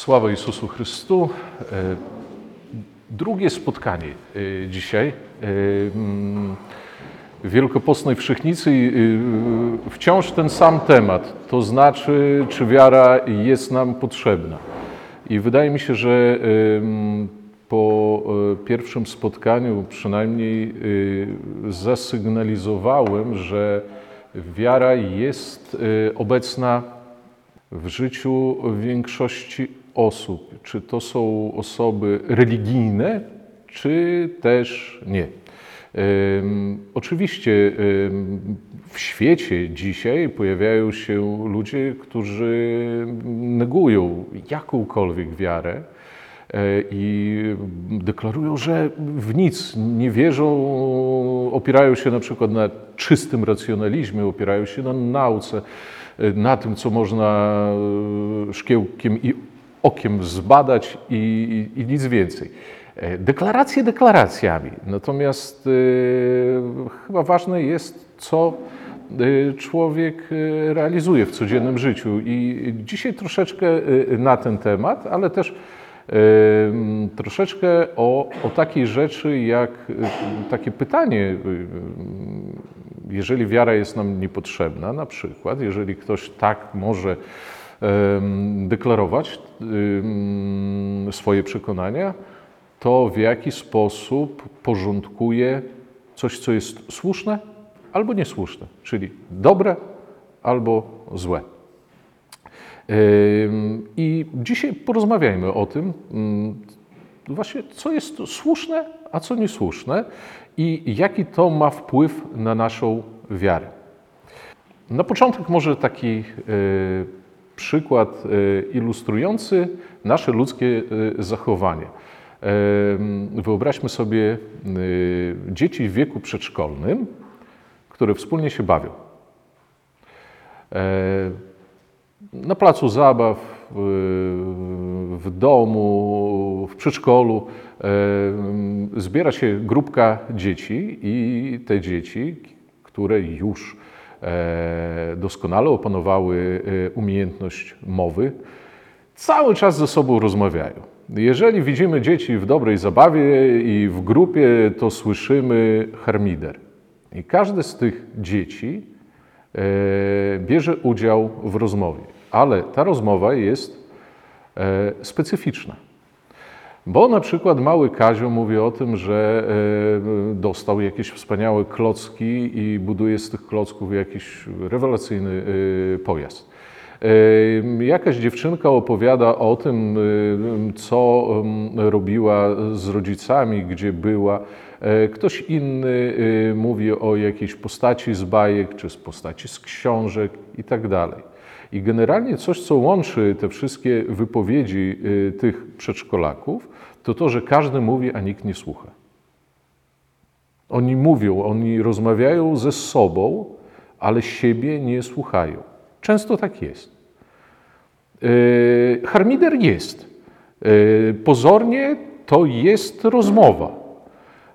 Sława Jezusu Chrystu. E, Drugie spotkanie e, dzisiaj e, mm, Wielkopostnej Wszechnicy. Wciąż ten sam temat, to znaczy, czy wiara jest nam potrzebna. I wydaje mi się, że po pierwszym spotkaniu przynajmniej zasygnalizowałem, że wiara jest obecna w życiu większości osób. Czy to są osoby religijne, czy też nie. Oczywiście w świecie dzisiaj pojawiają się ludzie, którzy negują jakąkolwiek wiarę e, i deklarują, że w nic nie wierzą, opierają się na przykład na czystym racjonalizmie, opierają się na nauce, e, na tym, co można e, szkiełkiem i okiem zbadać i, i, nic więcej. E, Deklaracje deklaracjami, natomiast e, chyba ważne jest, co e, człowiek realizuje w codziennym życiu. I dzisiaj troszeczkę na ten temat, ale też troszeczkę o, o takiej rzeczy, jak takie pytanie, jeżeli wiara jest nam niepotrzebna, na przykład, jeżeli ktoś tak może deklarować swoje przekonania, to w jaki sposób porządkuje coś, co jest słuszne albo niesłuszne, czyli dobre albo złe. I dzisiaj porozmawiajmy o tym, ym, właśnie co jest słuszne, a co niesłuszne i jaki to ma wpływ na naszą wiarę. Na początek może taki y, przykład y, ilustrujący nasze ludzkie y, zachowanie. Ym, Wyobraźmy sobie dzieci w wieku przedszkolnym, które wspólnie się bawią. E, Na placu zabaw, w domu, w przedszkolu e, zbiera się grupka dzieci i te dzieci, które już e, doskonale opanowały e, umiejętność mowy, cały czas ze sobą rozmawiają. Jeżeli widzimy dzieci w dobrej zabawie i w grupie, to słyszymy harmider. I każde z tych dzieci e, bierze udział w rozmowie, ale ta rozmowa jest e, specyficzna. Bo na przykład mały Kazio mówi o tym, że e, dostał jakieś wspaniałe klocki i buduje z tych klocków jakiś rewelacyjny e, pojazd. E, Jakaś dziewczynka opowiada o tym, co robiła z rodzicami, gdzie była. Ktoś inny mówi o jakiejś postaci z bajek, czy z postaci z książek i tak dalej. I generalnie coś, co łączy te wszystkie wypowiedzi y, tych przedszkolaków, to to, że każdy mówi, a nikt nie słucha. Oni mówią, oni rozmawiają ze sobą, ale siebie nie słuchają. Często tak jest. Y, Harmider jest. Y, Pozornie to jest rozmowa.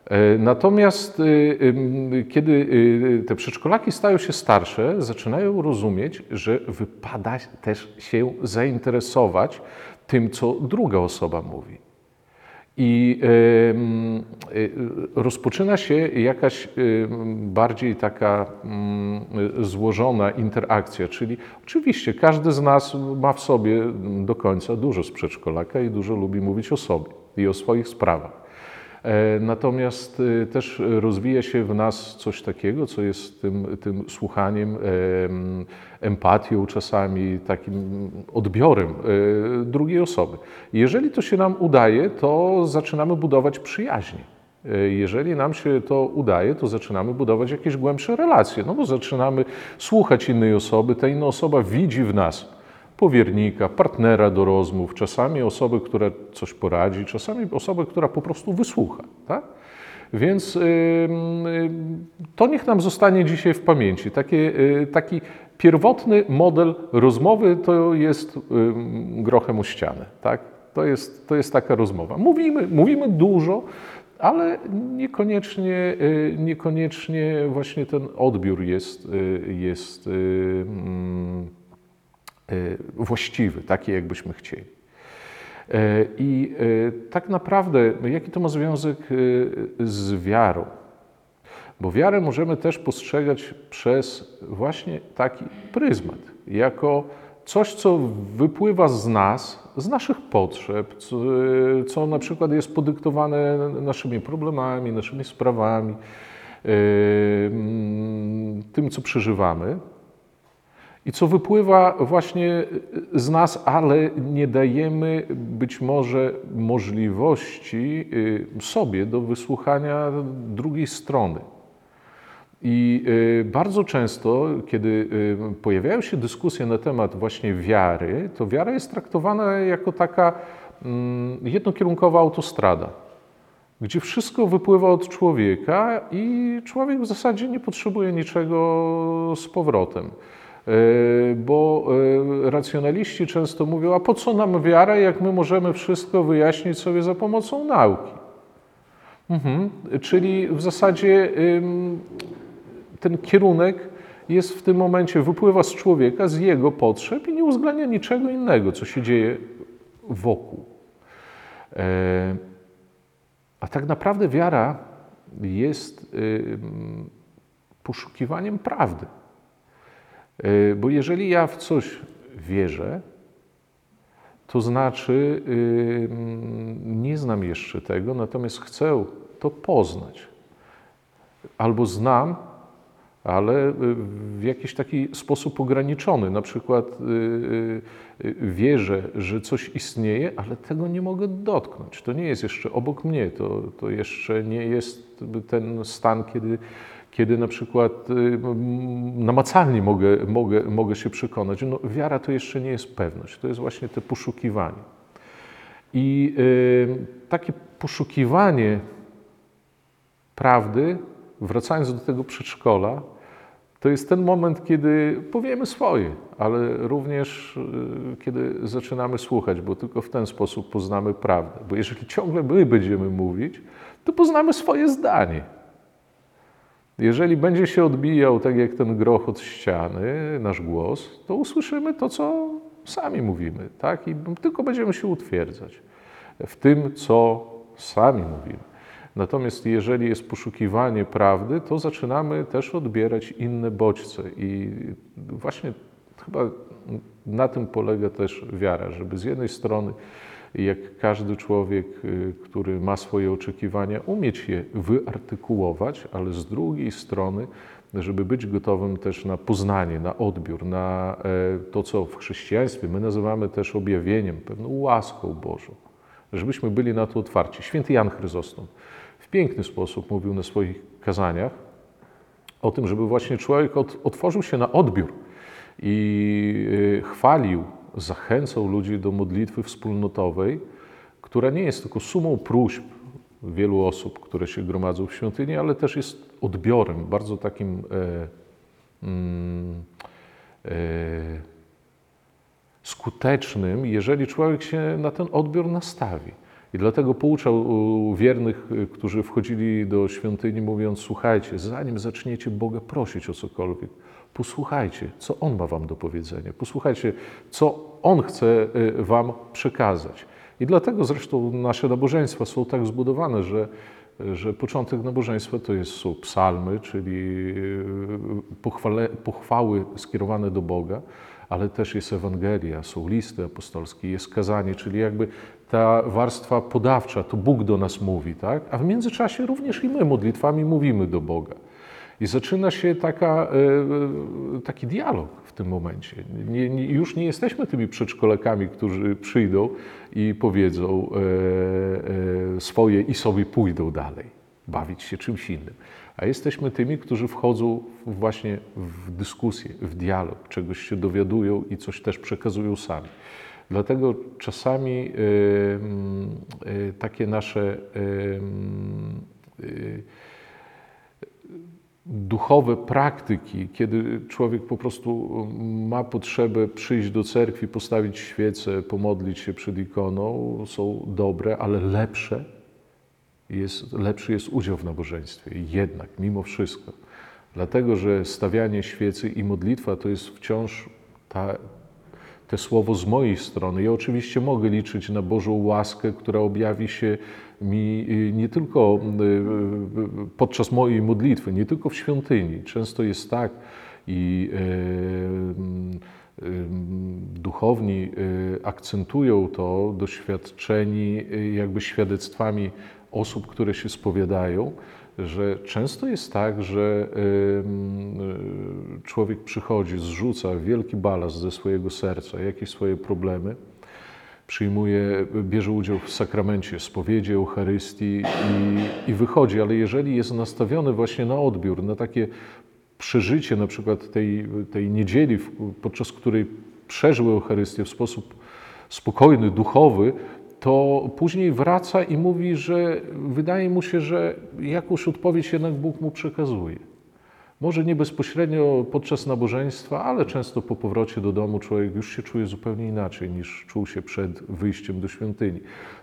E, Natomiast y, kiedy y, te przedszkolaki stają się starsze, zaczynają rozumieć, że wypada też się zainteresować tym, co druga osoba mówi. I y, rozpoczyna się jakaś bardziej taka złożona interakcja, czyli oczywiście każdy z nas ma w sobie do końca dużo z przedszkolaka i dużo lubi mówić o sobie i o swoich sprawach. E, Natomiast y, też rozwija się w nas coś takiego, co jest tym, tym słuchaniem, em, empatią czasami, takim odbiorem e, drugiej osoby. Jeżeli to się nam udaje, to zaczynamy budować przyjaźnie. E, Jeżeli nam się to udaje, to zaczynamy budować jakieś głębsze relacje, no bo zaczynamy słuchać innej osoby, ta inna osoba widzi w nas powiernika, partnera do rozmów, czasami osobę, która coś poradzi, czasami osobę, która po prostu wysłucha. Tak? Więc to niech nam zostanie dzisiaj w pamięci. Takie, y, taki pierwotny model rozmowy to jest grochem o ścianę. Tak? To, jest, to jest taka rozmowa. Mówimy, mówimy dużo, ale niekoniecznie, y, niekoniecznie właśnie ten odbiór jest, y, jest właściwy, taki jakbyśmy chcieli. E, I e, tak naprawdę, jaki to ma związek z wiarą? Bo wiarę możemy też postrzegać przez właśnie taki pryzmat, jako coś, co wypływa z nas, z naszych potrzeb, co, co na przykład jest podyktowane naszymi problemami, naszymi sprawami, tym, co przeżywamy. I co wypływa właśnie z nas, ale nie dajemy być może możliwości yy, sobie do wysłuchania drugiej strony. I y, bardzo często, kiedy y, pojawiają się dyskusje na temat właśnie wiary, to wiara jest traktowana jako taka mm, jednokierunkowa autostrada, gdzie wszystko wypływa od człowieka i człowiek w zasadzie nie potrzebuje niczego z powrotem. Y, bo racjonaliści często mówią, a po co nam wiara, jak my możemy wszystko wyjaśnić sobie za pomocą nauki? Mhm. Czyli w zasadzie ten kierunek jest w tym momencie, wypływa z człowieka, z jego potrzeb i nie uwzględnia niczego innego, co się dzieje wokół. E, a tak naprawdę wiara jest poszukiwaniem prawdy. E, bo jeżeli ja w coś wierzę, to znaczy nie znam jeszcze tego, natomiast chcę to poznać. Albo znam, ale y, w jakiś taki sposób ograniczony. Na przykład y, y, wierzę, że coś istnieje, ale tego nie mogę dotknąć. To nie jest jeszcze obok mnie, to, to jeszcze nie jest ten stan, kiedy, kiedy na przykład namacalnie mogę, mogę, mogę się przekonać. No, wiara to jeszcze nie jest pewność, to jest właśnie te poszukiwanie. I takie poszukiwanie prawdy, wracając do tego przedszkola, to jest ten moment, kiedy powiemy swoje, ale również y, kiedy zaczynamy słuchać, bo tylko w ten sposób poznamy prawdę. Bo jeżeli ciągle my będziemy mówić, to poznamy swoje zdanie. Jeżeli będzie się odbijał tak jak ten groch od ściany, nasz głos, to usłyszymy to, co sami mówimy, tak? I tylko będziemy się utwierdzać w tym, co sami mówimy. Natomiast jeżeli jest poszukiwanie prawdy, to zaczynamy też odbierać inne bodźce. I właśnie chyba na tym polega też wiara, żeby z jednej strony, jak każdy człowiek, y, który ma swoje oczekiwania, umieć je wyartykułować, ale z drugiej strony, żeby być gotowym też na poznanie, na odbiór, na e, to, co w chrześcijaństwie my nazywamy też objawieniem, pewną łaską Bożą, żebyśmy byli na to otwarci. Święty Jan Chryzostom w piękny sposób mówił na swoich kazaniach o tym, żeby właśnie człowiek otworzył się na odbiór i y, chwalił, zachęcał ludzi do modlitwy wspólnotowej, która nie jest tylko sumą próśb wielu osób, które się gromadzą w świątyni, ale też jest odbiorem, bardzo takim e, mm, e, skutecznym, jeżeli człowiek się na ten odbiór nastawi. I dlatego pouczał wiernych, y, którzy wchodzili do świątyni, mówiąc: Słuchajcie, zanim zaczniecie Boga prosić o cokolwiek, posłuchajcie, co On ma Wam do powiedzenia, posłuchajcie, co On chce y, Wam przekazać. I dlatego zresztą nasze nabożeństwa są tak zbudowane, że, że początek nabożeństwa to jest, są psalmy, czyli y, pochwale, pochwały skierowane do Boga, ale też jest Ewangelia, są listy apostolskie, jest kazanie, czyli jakby ta warstwa podawcza, to Bóg do nas mówi, tak? A w międzyczasie również i my modlitwami mówimy do Boga. I zaczyna się taka, e, taki dialog w tym momencie. Nie, nie, już nie jesteśmy tymi przedszkolakami, którzy przyjdą i powiedzą e, e, swoje i sobie pójdą dalej, bawić się czymś innym. A jesteśmy tymi, którzy wchodzą właśnie w dyskusję, w dialog, czegoś się dowiadują i coś też przekazują sami. Dlatego czasami takie nasze duchowe praktyki, kiedy człowiek po prostu ma potrzebę przyjść do cerkwi, postawić świecę, pomodlić się przed ikoną, są dobre, ale lepsze jest, lepszy jest udział w nabożeństwie. Jednak, mimo wszystko. Dlatego, że stawianie świecy i modlitwa to jest wciąż ta, te słowo z mojej strony. Ja oczywiście mogę liczyć na Bożą łaskę, która objawi się mi y, nie tylko y, y, podczas mojej modlitwy, nie tylko w świątyni. Często jest tak i duchowni akcentują to doświadczeni jakby świadectwami osób, które się spowiadają, że często jest tak, że człowiek przychodzi, zrzuca wielki balast ze swojego serca, jakieś swoje problemy, przyjmuje, bierze udział w sakramencie spowiedzi, Eucharystii i, i wychodzi, ale jeżeli jest nastawiony właśnie na odbiór, na takie przeżycie na przykład tej, tej niedzieli, podczas której przeżył Eucharystię w sposób spokojny, duchowy, to później wraca i mówi, że wydaje mu się, że jakąś odpowiedź jednak Bóg mu przekazuje. Może nie bezpośrednio podczas nabożeństwa, ale często po powrocie do domu człowiek już się czuje zupełnie inaczej niż czuł się przed wyjściem do świątyni.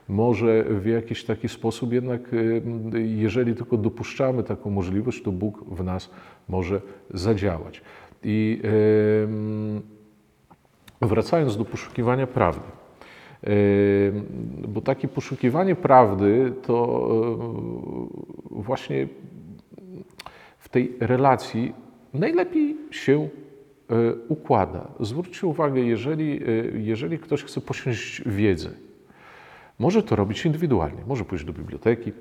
Może w jakiś taki sposób jednak, jeżeli tylko dopuszczamy taką możliwość, to Bóg w nas może zadziałać. I wracając do poszukiwania prawdy. Bo takie poszukiwanie prawdy to właśnie tej relacji najlepiej się e, układa. Zwróćcie uwagę, jeżeli, e, jeżeli ktoś chce posiąść wiedzę, może to robić indywidualnie, może pójść do biblioteki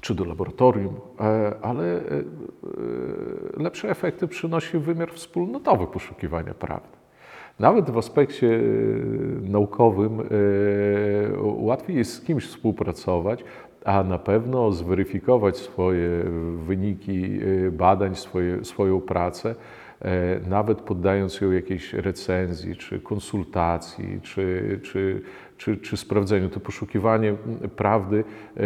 czy do laboratorium, e, ale lepsze efekty przynosi wymiar wspólnotowy poszukiwania prawdy. Nawet w aspekcie naukowym łatwiej jest z kimś współpracować, a na pewno zweryfikować swoje wyniki y, badań, swoje, swoją pracę, e, nawet poddając ją jakiejś recenzji, czy konsultacji, czy, czy, czy, czy sprawdzeniu. To poszukiwanie prawdy e,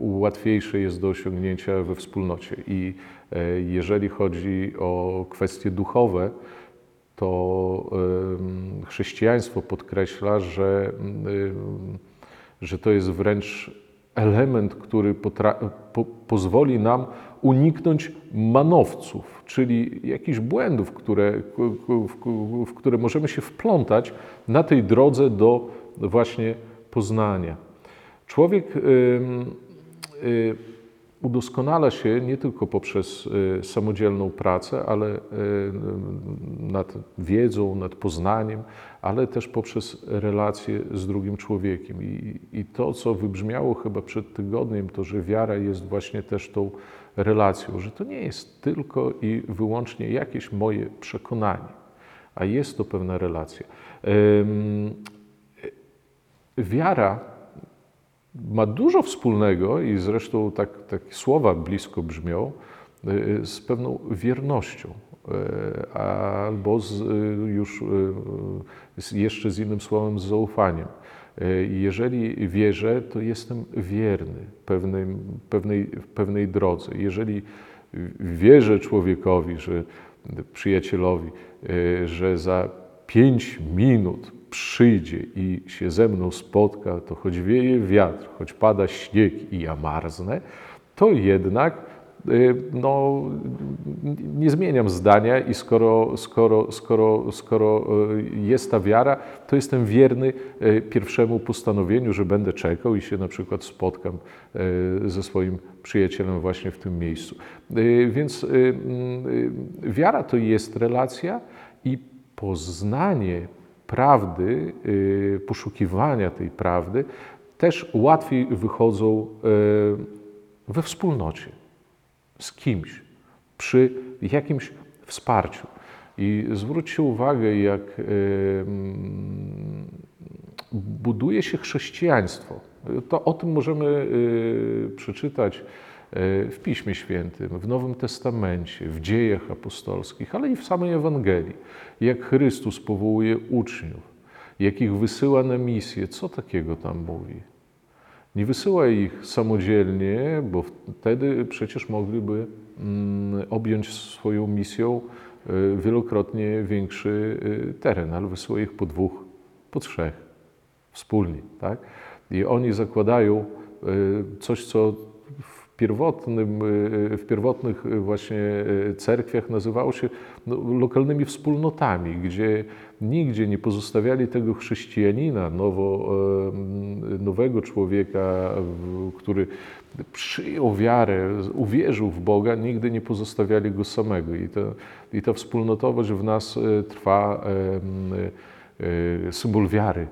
łatwiejsze jest do osiągnięcia we wspólnocie. I e, jeżeli chodzi o kwestie duchowe, to chrześcijaństwo podkreśla, że, że to jest wręcz element, który po pozwoli nam uniknąć manowców, czyli jakichś błędów, które, w, które możemy się wplątać na tej drodze do właśnie poznania. Człowiek y, udoskonala się nie tylko poprzez y, samodzielną pracę, ale y, nad wiedzą, nad poznaniem, ale też poprzez relacje z drugim człowiekiem. I, I, to, co wybrzmiało chyba przed tygodniem, to, że wiara jest właśnie też tą relacją, że to nie jest tylko i wyłącznie jakieś moje przekonanie, a jest to pewna relacja. Wiara ma dużo wspólnego i zresztą tak, takie słowa blisko brzmią y, z pewną wiernością albo z, y, już jeszcze z innym słowem z zaufaniem. Jeżeli wierzę, to jestem wierny pewnej, pewnej, pewnej drodze. Jeżeli wierzę człowiekowi, że przyjacielowi, że za pięć minut przyjdzie i się ze mną spotka, to choć wieje wiatr, choć pada śnieg i ja marznę, to jednak no, nie zmieniam zdania i skoro, skoro, skoro, skoro y, jest ta wiara, to jestem wierny y, pierwszemu postanowieniu, że będę czekał i się na przykład spotkam ze swoim przyjacielem właśnie w tym miejscu. Więc wiara to jest relacja i poznanie prawdy, y, poszukiwania tej prawdy, też łatwiej wychodzą y, we wspólnocie, z kimś, przy jakimś wsparciu. I zwróćcie uwagę, jak y, buduje się chrześcijaństwo. To o tym możemy przeczytać w Piśmie Świętym, w Nowym Testamencie, w dziejach apostolskich, ale i w samej Ewangelii. Jak Chrystus powołuje uczniów, jak ich wysyła na misję, co takiego tam mówi? Nie wysyła ich samodzielnie, bo wtedy przecież mogliby mm, objąć swoją misją y, wielokrotnie większy y, teren, ale wysyła ich po dwóch, po trzech, wspólnie. Tak? I oni zakładają y, coś, co pierwotnym, y, w pierwotnych y, właśnie y, cerkwiach nazywało się no, lokalnymi wspólnotami, gdzie nigdzie nie pozostawiali tego chrześcijanina, nowo, nowego człowieka, który przyjął wiarę, uwierzył w Boga, nigdy nie pozostawiali go samego. I, to, i ta wspólnotowość w nas e, trwa, e, symbol wiary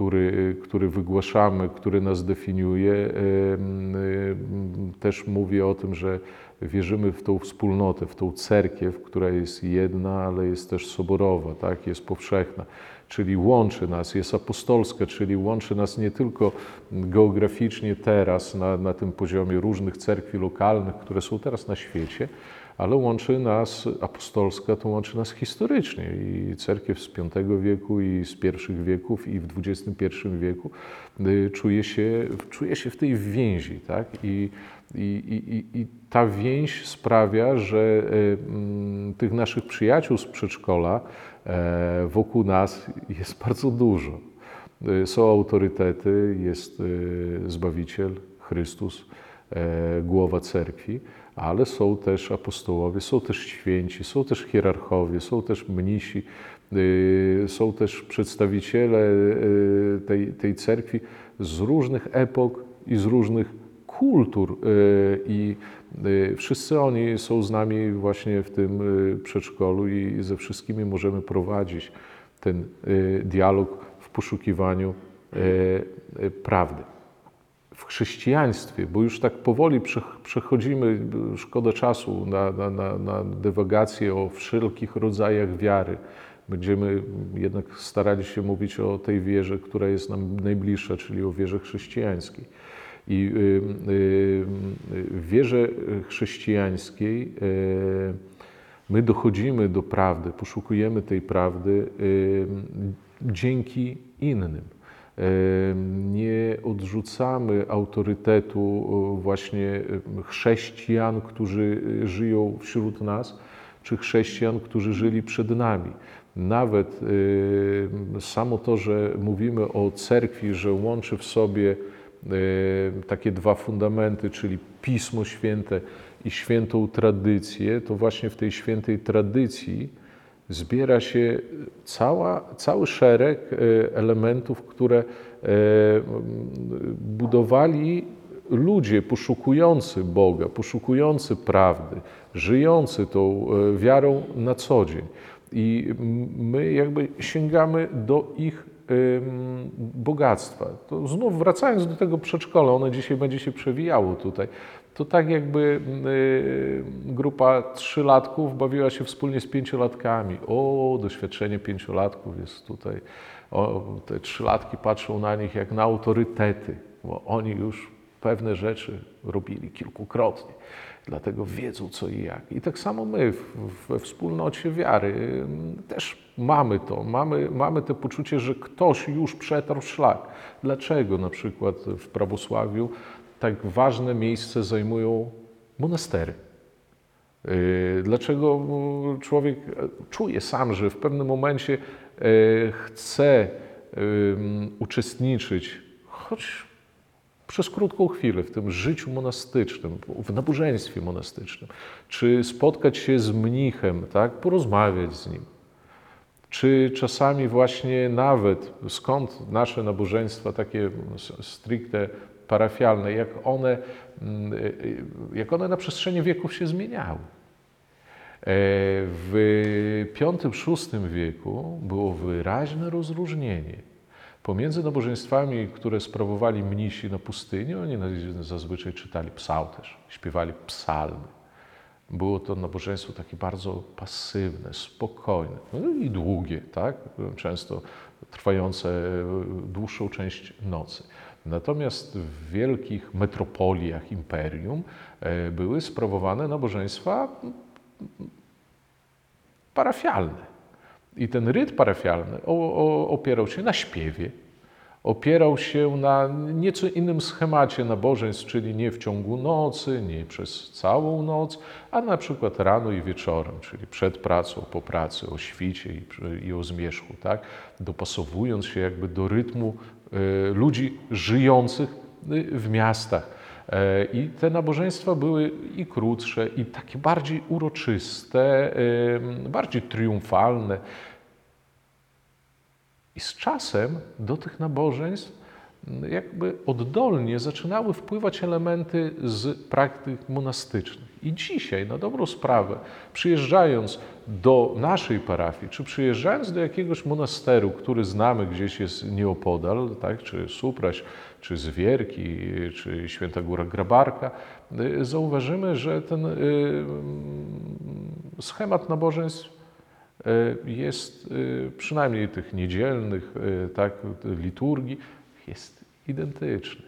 który, który wygłaszamy, który nas definiuje, też mówi o tym, że wierzymy w tą wspólnotę, w tą cerkiew, która jest jedna, ale jest też soborowa, tak? jest powszechna, czyli łączy nas, jest apostolska, czyli łączy nas nie tylko geograficznie teraz na, na tym poziomie różnych cerkwi lokalnych, które są teraz na świecie, ale łączy nas, apostolska to łączy nas historycznie i cerkiew z V wieku i z pierwszych wieków i w XXI wieku y, czuje się, czuje się w tej więzi, tak? I, i, i, i- ta więź sprawia, że y, mm, tych naszych przyjaciół z przedszkola e, wokół nas jest bardzo dużo. Y, Są autorytety, jest y, Zbawiciel, Chrystus, e, głowa cerkwi, ale są też apostołowie, są też święci, są też hierarchowie, są też mnisi, y, są też przedstawiciele y, tej, tej cerkwi z różnych epok i z różnych kultur y, i wszyscy oni są z nami właśnie w tym przedszkolu i ze wszystkimi możemy prowadzić ten dialog w poszukiwaniu prawdy. W chrześcijaństwie, bo już tak powoli przech- przechodzimy, y, szkoda czasu na, na, na, dywagację o wszelkich rodzajach wiary. Będziemy jednak starali się mówić o tej wierze, która jest nam najbliższa, czyli o wierze chrześcijańskiej. I y, y, y, w wierze chrześcijańskiej y, my dochodzimy do prawdy, poszukujemy tej prawdy y, dzięki innym. Nie odrzucamy autorytetu y, właśnie chrześcijan, którzy y, żyją wśród nas, czy chrześcijan, którzy żyli przed nami. Nawet samo to, że mówimy o cerkwi, że łączy w sobie takie dwa fundamenty, czyli Pismo Święte i świętą tradycję, to właśnie w tej świętej tradycji zbiera się cała, cały szereg e, elementów, które e, budowali ludzie poszukujący Boga, poszukujący prawdy, żyjący tą e, wiarą na co dzień. I my jakby sięgamy do ich bogactwa. To znów wracając do tego przedszkola, ono dzisiaj będzie się przewijało tutaj. To tak jakby y, grupa trzylatków bawiła się wspólnie z pięciolatkami. O, doświadczenie pięciolatków jest tutaj. O, te trzylatki patrzą na nich jak na autorytety, bo oni już pewne rzeczy robili kilkukrotnie. Dlatego wiedzą co i jak. I tak samo my we wspólnocie wiary ym, też mamy to. Mamy, mamy to poczucie, że ktoś już przetarł szlak. Dlaczego na przykład w prawosławiu tak ważne miejsce zajmują monastery? Yy, Dlaczego mm, człowiek e, czuje sam, że w pewnym momencie e, chce uczestniczyć, choć przez krótką chwilę w tym życiu monastycznym, w nabożeństwie monastycznym, czy spotkać się z mnichem, tak, porozmawiać z nim. Czy czasami właśnie nawet, skąd nasze nabożeństwa takie stricte parafialne, jak one, mm, y, y, jak one na przestrzeni wieków się zmieniały. E, W V-VI wieku było wyraźne rozróżnienie pomiędzy nabożeństwami, które sprawowali mnisi na pustyni. Oni zazwyczaj czytali psałterz, śpiewali psalmy. Było to nabożeństwo takie bardzo pasywne, spokojne no i długie, tak? często trwające e, dłuższą część nocy. Natomiast w wielkich metropoliach imperium e, były sprawowane nabożeństwa parafialne. I ten ryt parafialny opierał się na śpiewie, opierał się na nieco innym schemacie nabożeństw, czyli nie w ciągu nocy, nie przez całą noc, a na przykład rano i wieczorem, czyli przed pracą, po pracy, o świcie i, i o zmierzchu, tak? dopasowując się jakby do rytmu ludzi żyjących y, w miastach. E, I te nabożeństwa były i krótsze, i takie bardziej uroczyste, e, bardziej triumfalne. I z czasem do tych nabożeństw jakby oddolnie zaczynały wpływać elementy z praktyk monastycznych. I dzisiaj, na dobrą sprawę, przyjeżdżając do naszej parafii, czy przyjeżdżając do jakiegoś monasteru, który znamy gdzieś jest nieopodal, tak, czy Supraś, czy Zwierki, czy Święta Góra Grabarka, y, zauważymy, że ten y, schemat nabożeństw y, jest przynajmniej tych niedzielnych, tak, liturgii, jest identyczny.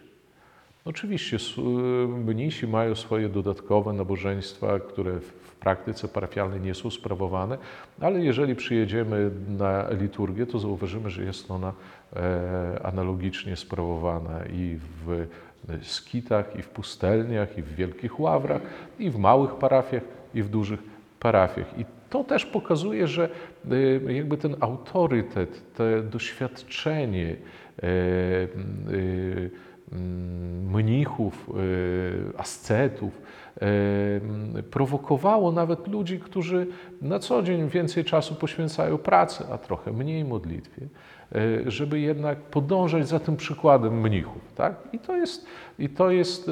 Oczywiście mnisi mają swoje dodatkowe nabożeństwa, które w praktyce parafialnej nie są sprawowane, ale jeżeli przyjedziemy na liturgię, to zauważymy, że jest ona e, analogicznie sprawowana i w skitach, i w pustelniach, i w wielkich ławrach, i w małych parafiach, i w dużych parafiach. I to też pokazuje, że e, jakby ten autorytet, to doświadczenie, E, e, mnichów, e, ascetów, prowokowało nawet ludzi, którzy na co dzień więcej czasu poświęcają pracy, a trochę mniej modlitwie, żeby jednak podążać za tym przykładem mnichów. Tak? I, to jest, i, to jest,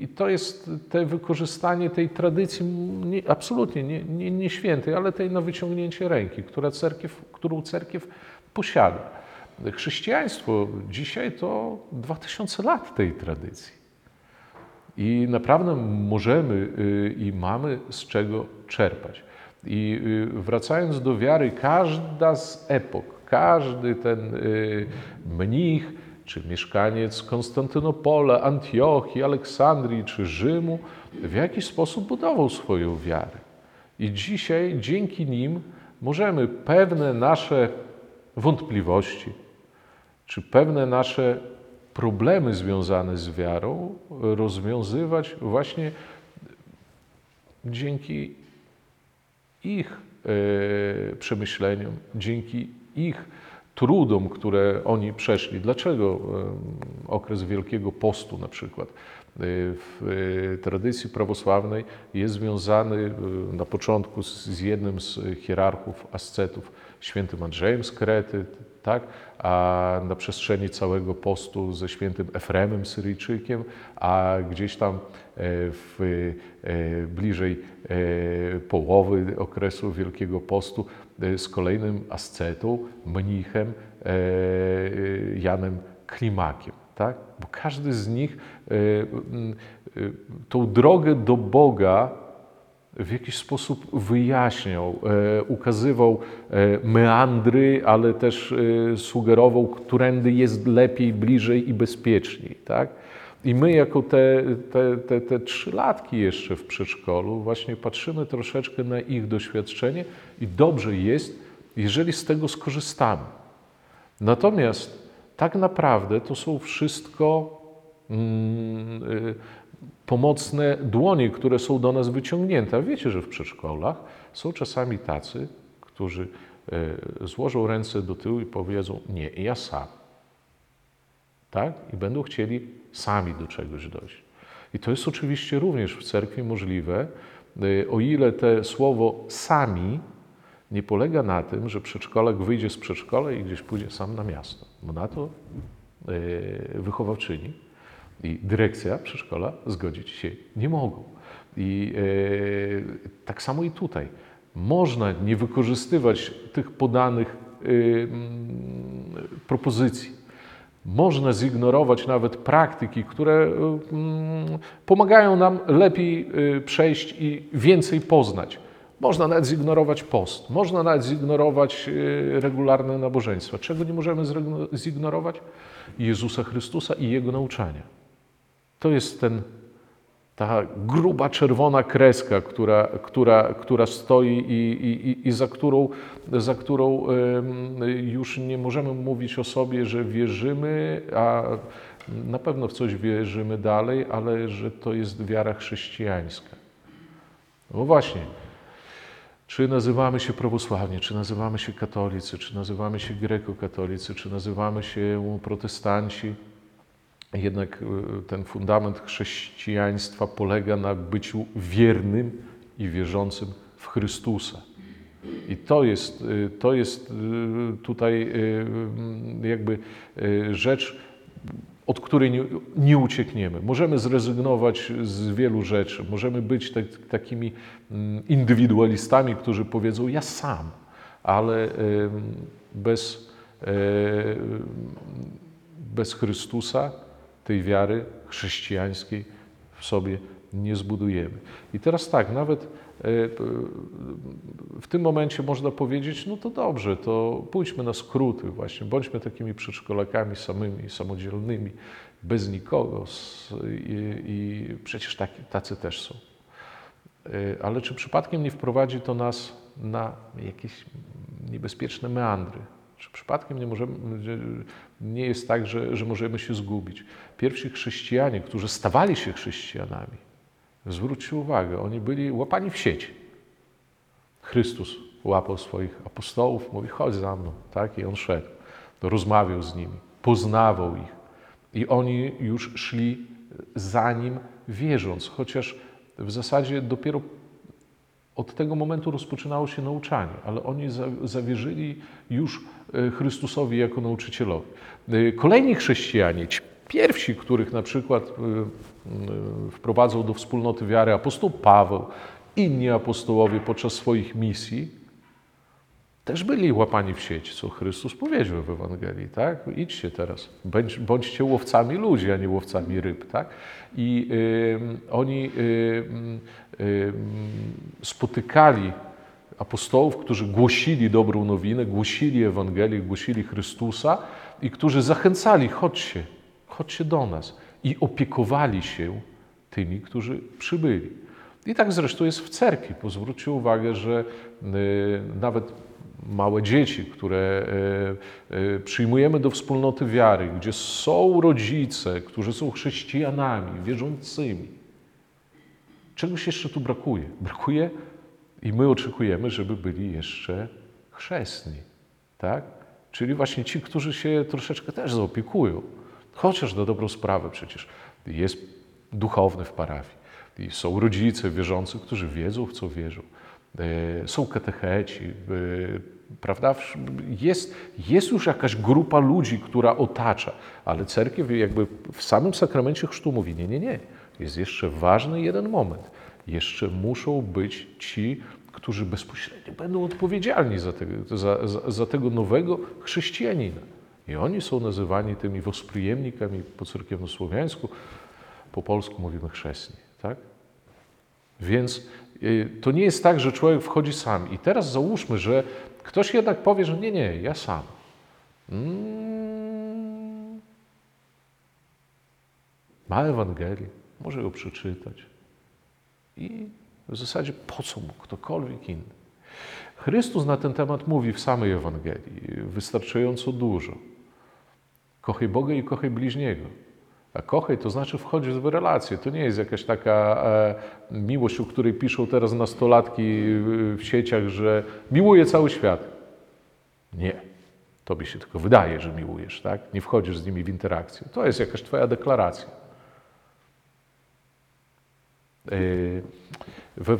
I to jest te wykorzystanie tej tradycji nie, absolutnie nie, nie, nie świętej, ale tej na wyciągnięcie ręki, która cerkiew, którą cerkiew posiada. Chrześcijaństwo dzisiaj to 2000 lat tej tradycji. I naprawdę możemy y, i mamy z czego czerpać. I y, wracając do wiary, każda z epok, każdy ten y, mnich, czy mieszkaniec Konstantynopola, Antiochii, Aleksandrii czy Rzymu, w jakiś sposób budował swoją wiarę. I dzisiaj dzięki nim możemy pewne nasze wątpliwości, czy pewne nasze problemy związane z wiarą rozwiązywać właśnie dzięki ich e, przemyśleniom, dzięki ich trudom, które oni przeszli. Dlaczego e, okres Wielkiego Postu na przykład e, w tradycji prawosławnej jest związany na początku z jednym z hierarchów ascetów, świętym Andrzejem z Krety, tak? a na przestrzeni całego postu ze świętym Efremem Syryjczykiem, a gdzieś tam e, w, e, bliżej e, połowy okresu Wielkiego Postu z kolejnym ascetą, mnichem Janem Klimakiem. Tak? Bo każdy z nich tą drogę do Boga w jakiś sposób wyjaśniał, e, ukazywał e, meandry, ale też e, sugerował, którędy jest lepiej, bliżej i bezpieczniej. Tak? I my, jako te, te, te, te trzylatki jeszcze w przedszkolu, właśnie patrzymy troszeczkę na ich doświadczenie i dobrze jest, jeżeli z tego skorzystamy. Natomiast tak naprawdę to są wszystko mm, pomocne dłonie, które są do nas wyciągnięte. Wiecie, że w przedszkolach są czasami tacy, którzy e, złożą ręce do tyłu i powiedzą: Nie, ja sam. Tak? I będą chcieli sami do czegoś dojść. I to jest oczywiście również w cerkwi możliwe, e, o ile te słowo sami nie polega na tym, że przedszkolak wyjdzie z przedszkola i gdzieś pójdzie sam na miasto, bo na to e, wychowawczyni i dyrekcja przedszkola zgodzić się nie mogą. I e, tak samo i tutaj. Można nie wykorzystywać tych podanych e, propozycji. Można zignorować nawet praktyki, które e, pomagają nam lepiej e, przejść i więcej poznać. Można nawet zignorować post, można nawet zignorować e, regularne nabożeństwa. Czego nie możemy zignorować? Jezusa Chrystusa i Jego nauczania. To jest ten, ta gruba czerwona kreska, która, która, która stoi i, i, i za którą, za którą już nie możemy mówić o sobie, że wierzymy, a na pewno w coś wierzymy dalej, ale że to jest wiara chrześcijańska. No właśnie, czy nazywamy się prawosławnie, czy nazywamy się katolicy, czy nazywamy się grekokatolicy, czy nazywamy się protestanci, jednak y, ten fundament chrześcijaństwa polega na byciu wiernym i wierzącym w Chrystusa. I to jest, y, to jest y, tutaj jakby rzecz, od której nie, nie, uciekniemy. Możemy zrezygnować z wielu rzeczy, możemy być tak, takimi mm, indywidualistami, którzy powiedzą: Ja sam, ale bez, bez Chrystusa tej wiary chrześcijańskiej w sobie nie zbudujemy. I teraz tak, nawet E, w tym momencie można powiedzieć, no to dobrze, to pójdźmy na skróty właśnie, bądźmy takimi przedszkolakami samymi, samodzielnymi, bez nikogo i, i przecież taki, tacy też są. E, ale czy przypadkiem nie wprowadzi to nas na jakieś niebezpieczne meandry? Czy przypadkiem nie, możemy, nie jest tak, że, że możemy się zgubić? Pierwsi chrześcijanie, którzy stawali się chrześcijanami, Zwróćcie uwagę, oni byli łapani w sieci. Chrystus łapał swoich apostołów, mówi: chodź za mną, tak? I on szedł, rozmawiał z nimi, poznawał ich. I oni już szli za nim, wierząc, chociaż w zasadzie dopiero od tego momentu rozpoczynało się nauczanie, ale oni zawierzyli już e, Chrystusowi jako nauczycielowi. E, kolejni chrześcijanie, ci pierwsi, których na przykład e, wprowadzał do wspólnoty wiary apostoł Paweł, inni apostołowie podczas swoich misji, też byli łapani w sieć, co Chrystus powiedział w Ewangelii, tak? Idźcie teraz, bądź, bądźcie łowcami ludzi, a nie łowcami ryb, tak? I y, oni y, y, spotykali apostołów, którzy głosili dobrą nowinę, głosili Ewangelię, głosili Chrystusa i którzy zachęcali, chodźcie, chodźcie do nas i opiekowali się tymi, którzy przybyli. I tak zresztą jest w cerkwi. Pozwólcie uwagę, że y, nawet małe dzieci, które y, y, przyjmujemy do wspólnoty wiary, gdzie są rodzice, którzy są chrześcijanami, wierzącymi, czegoś jeszcze tu brakuje. Brakuje i my oczekujemy, żeby byli jeszcze chrzestni. Tak? Czyli właśnie ci, którzy się troszeczkę też zaopiekują. Chociaż na dobrą sprawę przecież jest duchowny w parafii. I są rodzice wierzący, którzy wiedzą, w co wierzą. E, są katecheci, e, prawda? Jest, jest już jakaś grupa ludzi, która otacza, ale cerkiew jakby w samym sakramencie chrztu mówi, nie, nie, nie. Jest jeszcze ważny jeden moment. Jeszcze muszą być ci, którzy bezpośrednio będą odpowiedzialni za tego, za, za, za tego nowego chrześcijanina. I oni są nazywani tymi wospryjemnikami po cerkiewnosłowiańsku, po polsku mówimy chrzestni. Tak? Więc to nie jest tak, że człowiek wchodzi sam. I teraz załóżmy, że ktoś jednak powie, że nie, nie, ja sam. Mm. Ma Ewangelię, może ją przeczytać. I w zasadzie po co mu ktokolwiek inny? Chrystus na ten temat mówi w samej Ewangelii wystarczająco dużo. Kochaj Boga i kochaj bliźniego. Kochaj to znaczy wchodź w relację. To nie jest jakaś taka e, miłość, o której piszą teraz nastolatki w sieciach, że miłuje cały świat. Nie. Tobie się tylko wydaje, że miłujesz, tak? Nie wchodzisz z nimi w interakcję. To jest jakaś twoja deklaracja. E, e,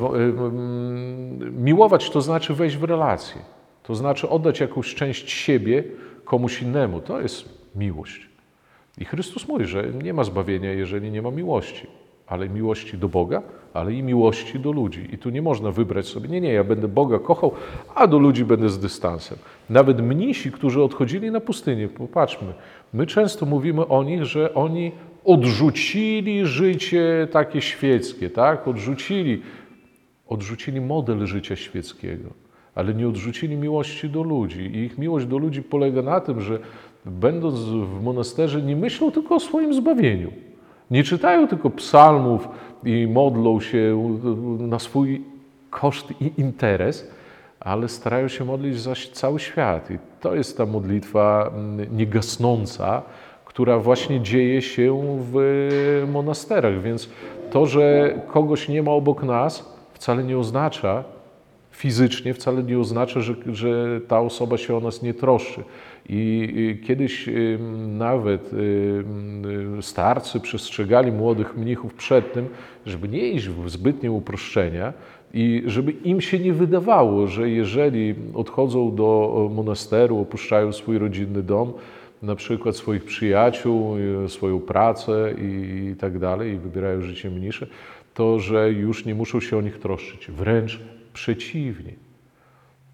miłować to znaczy wejść w relację. To znaczy oddać jakąś część siebie komuś innemu. To jest miłość. I Chrystus mówi, że nie ma zbawienia, jeżeli nie ma miłości, ale miłości do Boga, ale i miłości do ludzi. I tu nie można wybrać sobie, nie, nie, ja będę Boga kochał, a do ludzi będę z dystansem. Nawet mnisi, którzy odchodzili na pustynię, popatrzmy, my często mówimy o nich, że oni odrzucili życie takie świeckie, tak? Odrzucili, odrzucili model życia świeckiego, ale nie odrzucili miłości do ludzi. I ich miłość do ludzi polega na tym, że będąc w monasterze, nie myślą tylko o swoim zbawieniu. Nie czytają tylko psalmów i modlą się na swój koszt i interes, ale starają się modlić za cały świat. I to jest ta modlitwa mm, niegasnąca, która właśnie dzieje się w monasterach. Więc to, że kogoś nie ma obok nas, wcale nie oznacza, fizycznie, wcale nie oznacza, że, że ta osoba się o nas nie troszczy. I kiedyś nawet starcy przestrzegali młodych mnichów przed tym, żeby nie iść w zbytnie uproszczenia i żeby im się nie wydawało, że jeżeli odchodzą do monasteru, opuszczają swój rodzinny dom, na przykład swoich przyjaciół, swoją pracę i tak dalej, i wybierają życie mniejsze, to że już nie muszą się o nich troszczyć. Wręcz przeciwnie.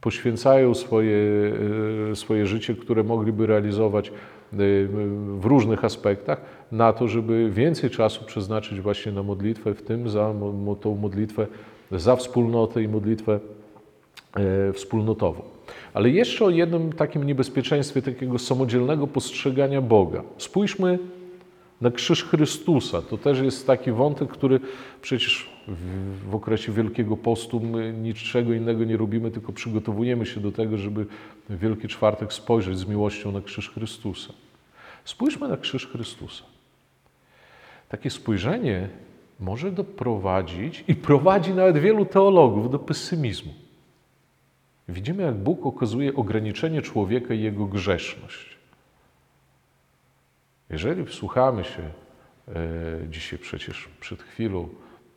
Poświęcają swoje, e, swoje życie, które mogliby realizować e, w różnych aspektach, na to, żeby więcej czasu przeznaczyć właśnie na modlitwę, w tym za tą modlitwę za wspólnotę i modlitwę e, wspólnotową. Ale jeszcze o jednym takim niebezpieczeństwie takiego samodzielnego postrzegania Boga. Spójrzmy na krzyż Chrystusa. To też jest taki wątek, który przecież w, w okresie Wielkiego Postu my niczego innego nie robimy, tylko przygotowujemy się do tego, żeby Wielki Czwartek spojrzeć z miłością na krzyż Chrystusa. Spójrzmy na krzyż Chrystusa. Takie spojrzenie może doprowadzić i prowadzi nawet wielu teologów do pesymizmu. Widzimy, jak Bóg okazuje ograniczenie człowieka i jego grzeszność. Jeżeli wsłuchamy się, e, dzisiaj przecież przed chwilą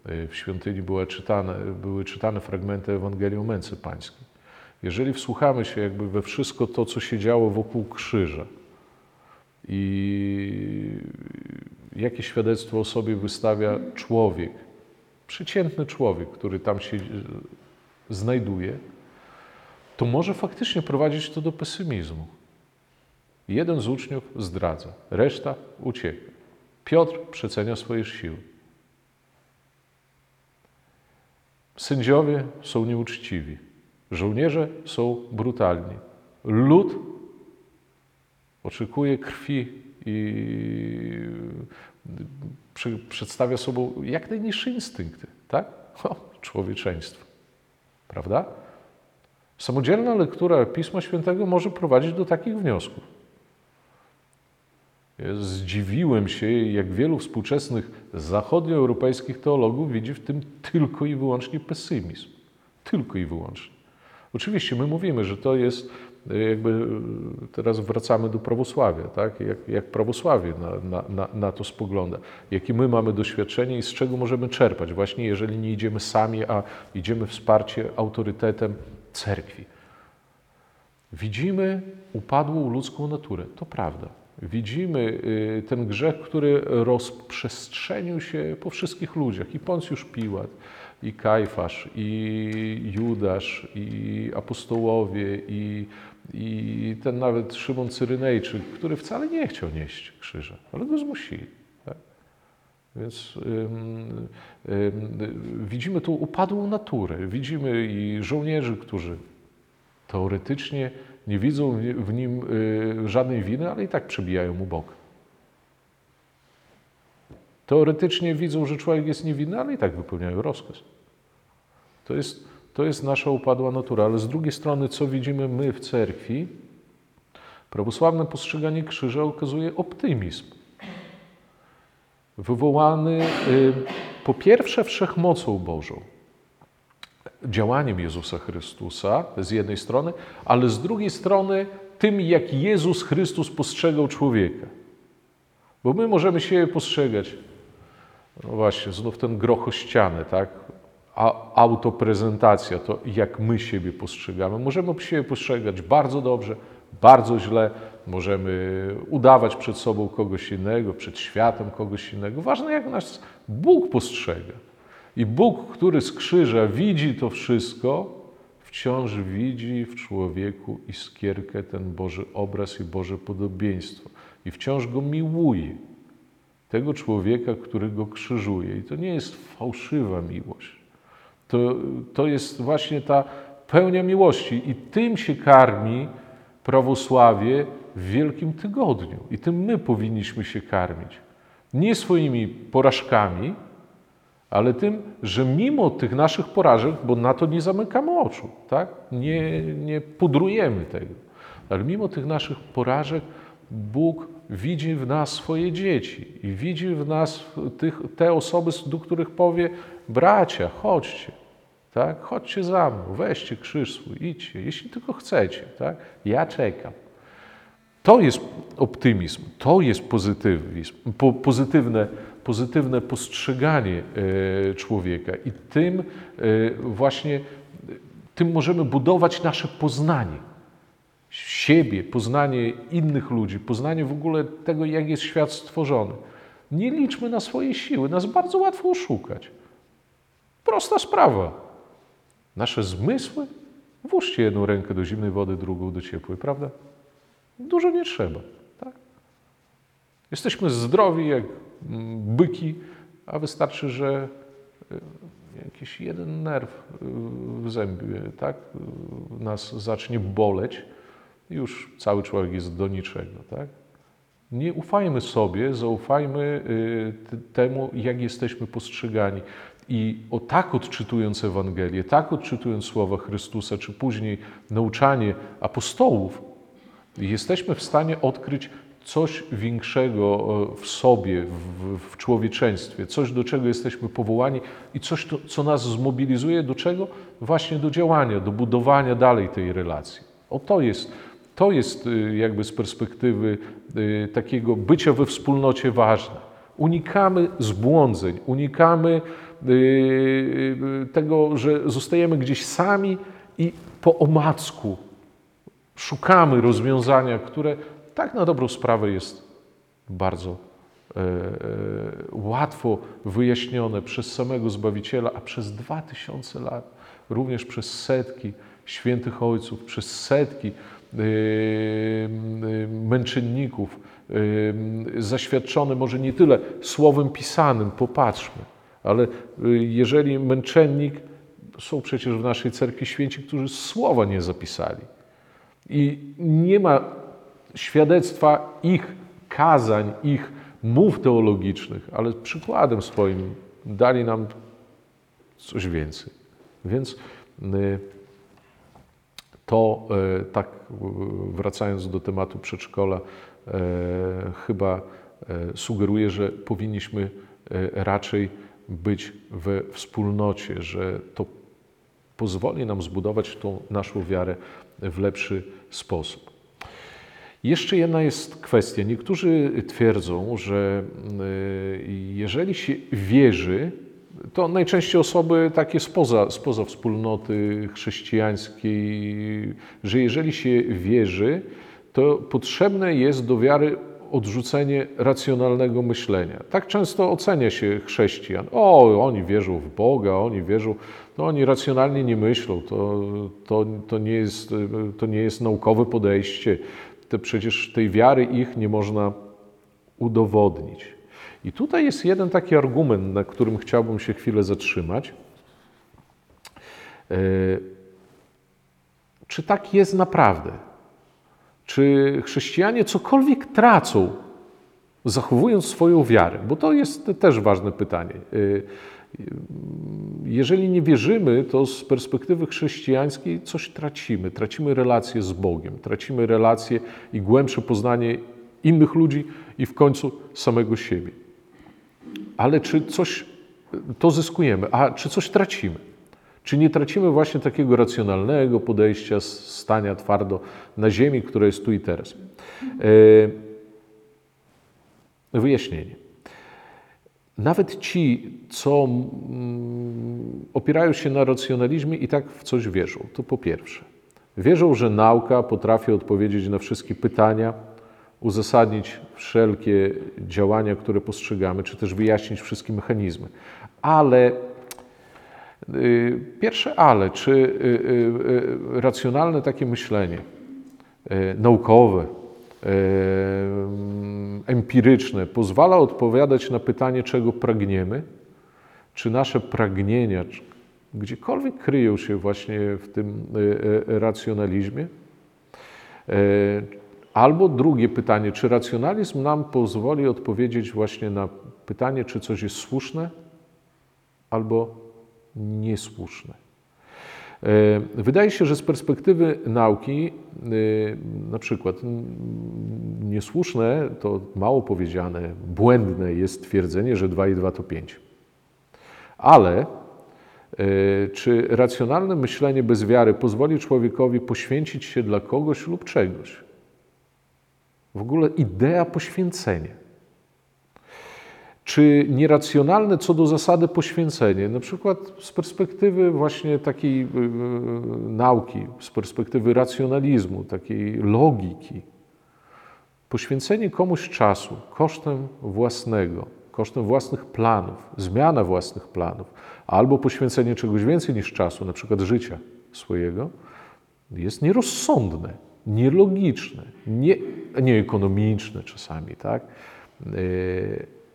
e, w świątyni były czytane, były czytane fragmenty Ewangelii o Męce Pańskiej. Jeżeli wsłuchamy się jakby we wszystko to, co się działo wokół krzyża i jakie świadectwo o sobie wystawia człowiek, przeciętny człowiek, który tam się e, znajduje, to może faktycznie prowadzić to do pesymizmu. Jeden z uczniów zdradza, reszta ucieka. Piotr przecenia swoje siły. Sędziowie są nieuczciwi, żołnierze są brutalni. Lud oczekuje krwi i przedstawia sobą jak najniższe instynkty, tak? O, człowieczeństwo. Prawda? Samodzielna lektura Pisma Świętego może prowadzić do takich wniosków. Zdziwiłem się, jak wielu współczesnych zachodnioeuropejskich teologów widzi w tym tylko i wyłącznie pesymizm. Tylko i wyłącznie. Oczywiście my mówimy, że to jest e, jakby e, teraz wracamy do prawosławia, tak? jak, jak prawosławie na, na, na to spogląda, jakie my mamy doświadczenie i z czego możemy czerpać, właśnie jeżeli nie idziemy sami, a idziemy wsparcie autorytetem cerkwi. Widzimy upadłą ludzką naturę, to prawda. Widzimy y, ten grzech, który rozprzestrzenił się po wszystkich ludziach. I Poncjusz Piłat, i Kajfasz, i Judasz, i apostołowie, i, i ten nawet Szymon Cyrenejczyk, który wcale nie chciał nieść krzyża, ale go zmusili. Tak? Więc ym, ym, widzimy tu upadłą naturę. Widzimy i żołnierzy, którzy teoretycznie nie widzą w nim y, żadnej winy, ale i tak przebijają mu bok. Teoretycznie widzą, że człowiek jest niewinny, ale i tak wypełniają rozkaz. To jest, to jest nasza upadła natura. Ale z drugiej strony, co widzimy my w cerkwi? Prawosławne postrzeganie krzyża okazuje optymizm. Wywołany y, po pierwsze wszechmocą Bożą działaniem Jezusa Chrystusa z jednej strony, ale z drugiej strony tym, jak Jezus Chrystus postrzegał człowieka. Bo my możemy siebie postrzegać, no właśnie, znów ten grochościany, tak? A, autoprezentacja, to jak my siebie postrzegamy. Możemy siebie postrzegać bardzo dobrze, bardzo źle, możemy udawać przed sobą kogoś innego, przed światem kogoś innego. Ważne, jak nas Bóg postrzega. I Bóg, który z krzyża widzi to wszystko, wciąż widzi w człowieku iskierkę ten Boży obraz i Boże podobieństwo. I wciąż go miłuje. Tego człowieka, który go krzyżuje. I to nie jest fałszywa miłość. To, to jest właśnie ta pełnia miłości. I tym się karmi prawosławie w Wielkim Tygodniu. I tym my powinniśmy się karmić. Nie swoimi porażkami, ale tym, że mimo tych naszych porażek, bo na to nie zamykamy oczu, tak? nie, nie pudrujemy tego, ale mimo tych naszych porażek Bóg widzi w nas swoje dzieci i widzi w nas tych, te osoby, do których powie: bracia, chodźcie, Tak? Chodźcie za mną, weźcie krzyż swój, idźcie, jeśli tylko chcecie. Tak? Ja czekam. To jest optymizm, to jest pozytywizm, po, pozytywne, pozytywne postrzeganie e, człowieka i tym e, właśnie tym możemy budować nasze poznanie siebie, poznanie innych ludzi, poznanie w ogóle tego, jak jest świat stworzony. Nie liczmy na swoje siły, nas bardzo łatwo oszukać. Prosta sprawa. Nasze zmysły, włóżcie jedną rękę do zimnej wody, drugą do ciepłej, prawda? Dużo nie trzeba. Jesteśmy zdrowi jak mm, byki, a wystarczy, że y, jakiś jeden nerw y, w zębie tak, y, nas zacznie boleć, już cały człowiek jest do niczego. Tak? Nie ufajmy sobie, zaufajmy temu, jak jesteśmy postrzegani. I o tak odczytując Ewangelię, tak odczytując słowa Chrystusa, czy później nauczanie apostołów, jesteśmy w stanie odkryć coś większego e, w sobie, w, w, człowieczeństwie, coś, do czego jesteśmy powołani i coś, to, co nas zmobilizuje do czego? Właśnie do działania, do budowania dalej tej relacji. O to jest, to jest e, jakby z perspektywy e, takiego bycia we wspólnocie ważne. Unikamy zbłądzeń, unikamy tego, że zostajemy gdzieś sami i po omacku szukamy rozwiązania, które tak na dobrą sprawę jest bardzo e, e, łatwo wyjaśnione przez samego Zbawiciela, a przez dwa tysiące lat, również przez setki świętych ojców, przez setki e, męczenników, zaświadczone może nie tyle słowem pisanym, popatrzmy, ale jeżeli męczennik, są przecież w naszej cerkwi święci, którzy słowa nie zapisali. I nie ma świadectwa ich kazań, ich mów teologicznych, ale przykładem swoim dali nam coś więcej. Więc y, to y, tak wracając do tematu przedszkola, y, chyba sugeruje, że powinniśmy raczej być we wspólnocie, że to pozwoli nam zbudować tą naszą wiarę w lepszy sposób. Jeszcze jedna jest kwestia. Niektórzy twierdzą, że y, jeżeli się wierzy, to najczęściej osoby takie spoza, spoza wspólnoty chrześcijańskiej, że jeżeli się wierzy, to potrzebne jest do wiary odrzucenie racjonalnego myślenia. Tak często ocenia się chrześcijan. O, oni wierzą w Boga, oni wierzą, no oni racjonalnie nie myślą, to, to, to, nie, jest, to nie jest naukowe podejście. Te, przecież tej wiary ich nie można udowodnić. I tutaj jest jeden taki argument, na którym chciałbym się chwilę zatrzymać. E, czy tak jest naprawdę? Czy chrześcijanie cokolwiek tracą, zachowując swoją wiarę? Bo to jest też ważne pytanie. Jeżeli nie wierzymy, to z perspektywy chrześcijańskiej coś tracimy. Tracimy relacje z Bogiem, tracimy relacje i głębsze poznanie innych ludzi i w końcu samego siebie. Ale czy coś to zyskujemy, a czy coś tracimy? Czy nie tracimy właśnie takiego racjonalnego podejścia, stania twardo na ziemi, które jest tu i teraz? E, wyjaśnienie. Nawet ci, co mm, opierają się na racjonalizmie i tak w coś wierzą. To po pierwsze. Wierzą, że nauka potrafi odpowiedzieć na wszystkie pytania, uzasadnić wszelkie działania, które postrzegamy, czy też wyjaśnić wszystkie mechanizmy. Ale Y, pierwsze ale, czy y, y, racjonalne takie myślenie, naukowe, empiryczne, pozwala odpowiadać na pytanie, czego pragniemy? Czy nasze pragnienia gdziekolwiek kryją się właśnie w tym racjonalizmie? Albo drugie pytanie, czy racjonalizm nam pozwoli odpowiedzieć właśnie na pytanie, czy coś jest słuszne, albo niesłuszne. E, wydaje się, że z perspektywy nauki, e, na przykład niesłuszne, to mało powiedziane, błędne jest twierdzenie, że 2 i 2 to 5. Ale E, Czy racjonalne myślenie bez wiary pozwoli człowiekowi poświęcić się dla kogoś lub czegoś? W ogóle idea poświęcenia. Czy nieracjonalne co do zasady poświęcenie, na przykład z perspektywy właśnie takiej yy, nauki, z perspektywy racjonalizmu, takiej logiki, poświęcenie komuś czasu kosztem własnego, kosztem własnych planów, zmiana własnych planów, albo poświęcenie czegoś więcej niż czasu, na przykład życia swojego, jest nierozsądne, nielogiczne, nie, nieekonomiczne czasami, tak?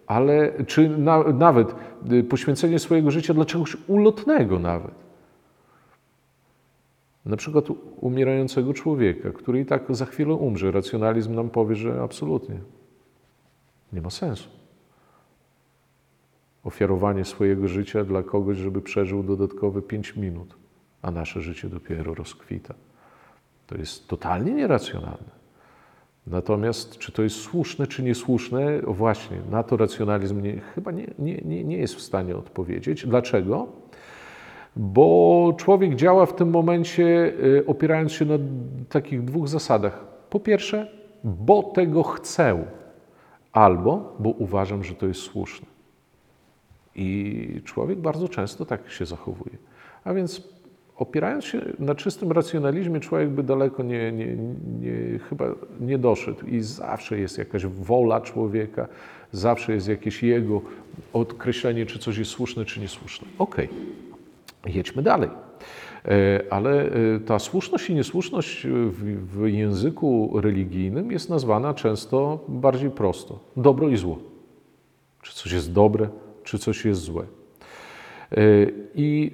Ale czy na, nawet y, poświęcenie swojego życia dla czegoś ulotnego nawet. Na przykład umierającego człowieka, który i tak za chwilę umrze. Racjonalizm nam powie, że absolutnie nie ma sensu. Ofiarowanie swojego życia dla kogoś, żeby przeżył dodatkowe 5 minut, a nasze życie dopiero rozkwita. To jest totalnie nieracjonalne. Natomiast czy to jest słuszne, czy niesłuszne, właśnie na to racjonalizm nie, chyba nie, nie, nie jest w stanie odpowiedzieć. Dlaczego? Bo człowiek działa w tym momencie y, opierając się na takich dwóch zasadach. Po pierwsze, bo tego chcę, albo bo uważam, że to jest słuszne. I człowiek bardzo często tak się zachowuje. A więc opierając się na czystym racjonalizmie, człowiek by daleko nie, nie, nie, chyba nie doszedł. I zawsze jest jakaś wola człowieka, zawsze jest jakieś jego określenie, czy coś jest słuszne, czy niesłuszne. Okej, okay. jedźmy dalej. E, ale e, ta słuszność i niesłuszność w, w języku religijnym jest nazwana często bardziej prosto: dobro i zło. Czy coś jest dobre, czy coś jest złe. E, I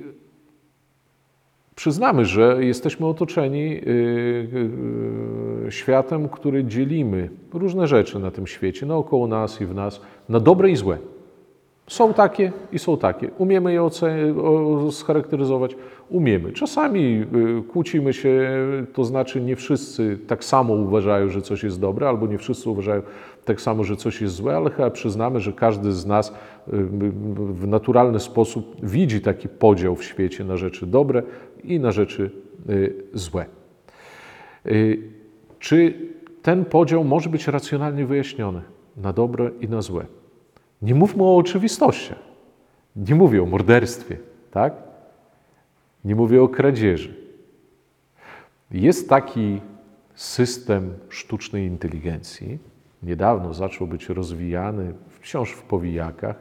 Przyznamy, że jesteśmy otoczeni y, y, y, światem, który dzielimy różne rzeczy na tym świecie, naokoło nas i w nas, na dobre i złe. Są takie i są takie. Umiemy je scharakteryzować? Umiemy. Czasami kłócimy się, to znaczy nie wszyscy tak samo uważają, że coś jest dobre, albo nie wszyscy uważają tak samo, że coś jest złe, ale chyba przyznamy, że każdy z nas w naturalny sposób widzi taki podział w świecie na rzeczy dobre i na rzeczy y, złe. Y, czy ten podział może być racjonalnie wyjaśniony na dobre i na złe? Nie mówmy o oczywistościach. Nie mówię o morderstwie, tak? Nie mówię o kradzieży. Jest taki system sztucznej inteligencji. Niedawno zaczął być rozwijany, wciąż w powijakach.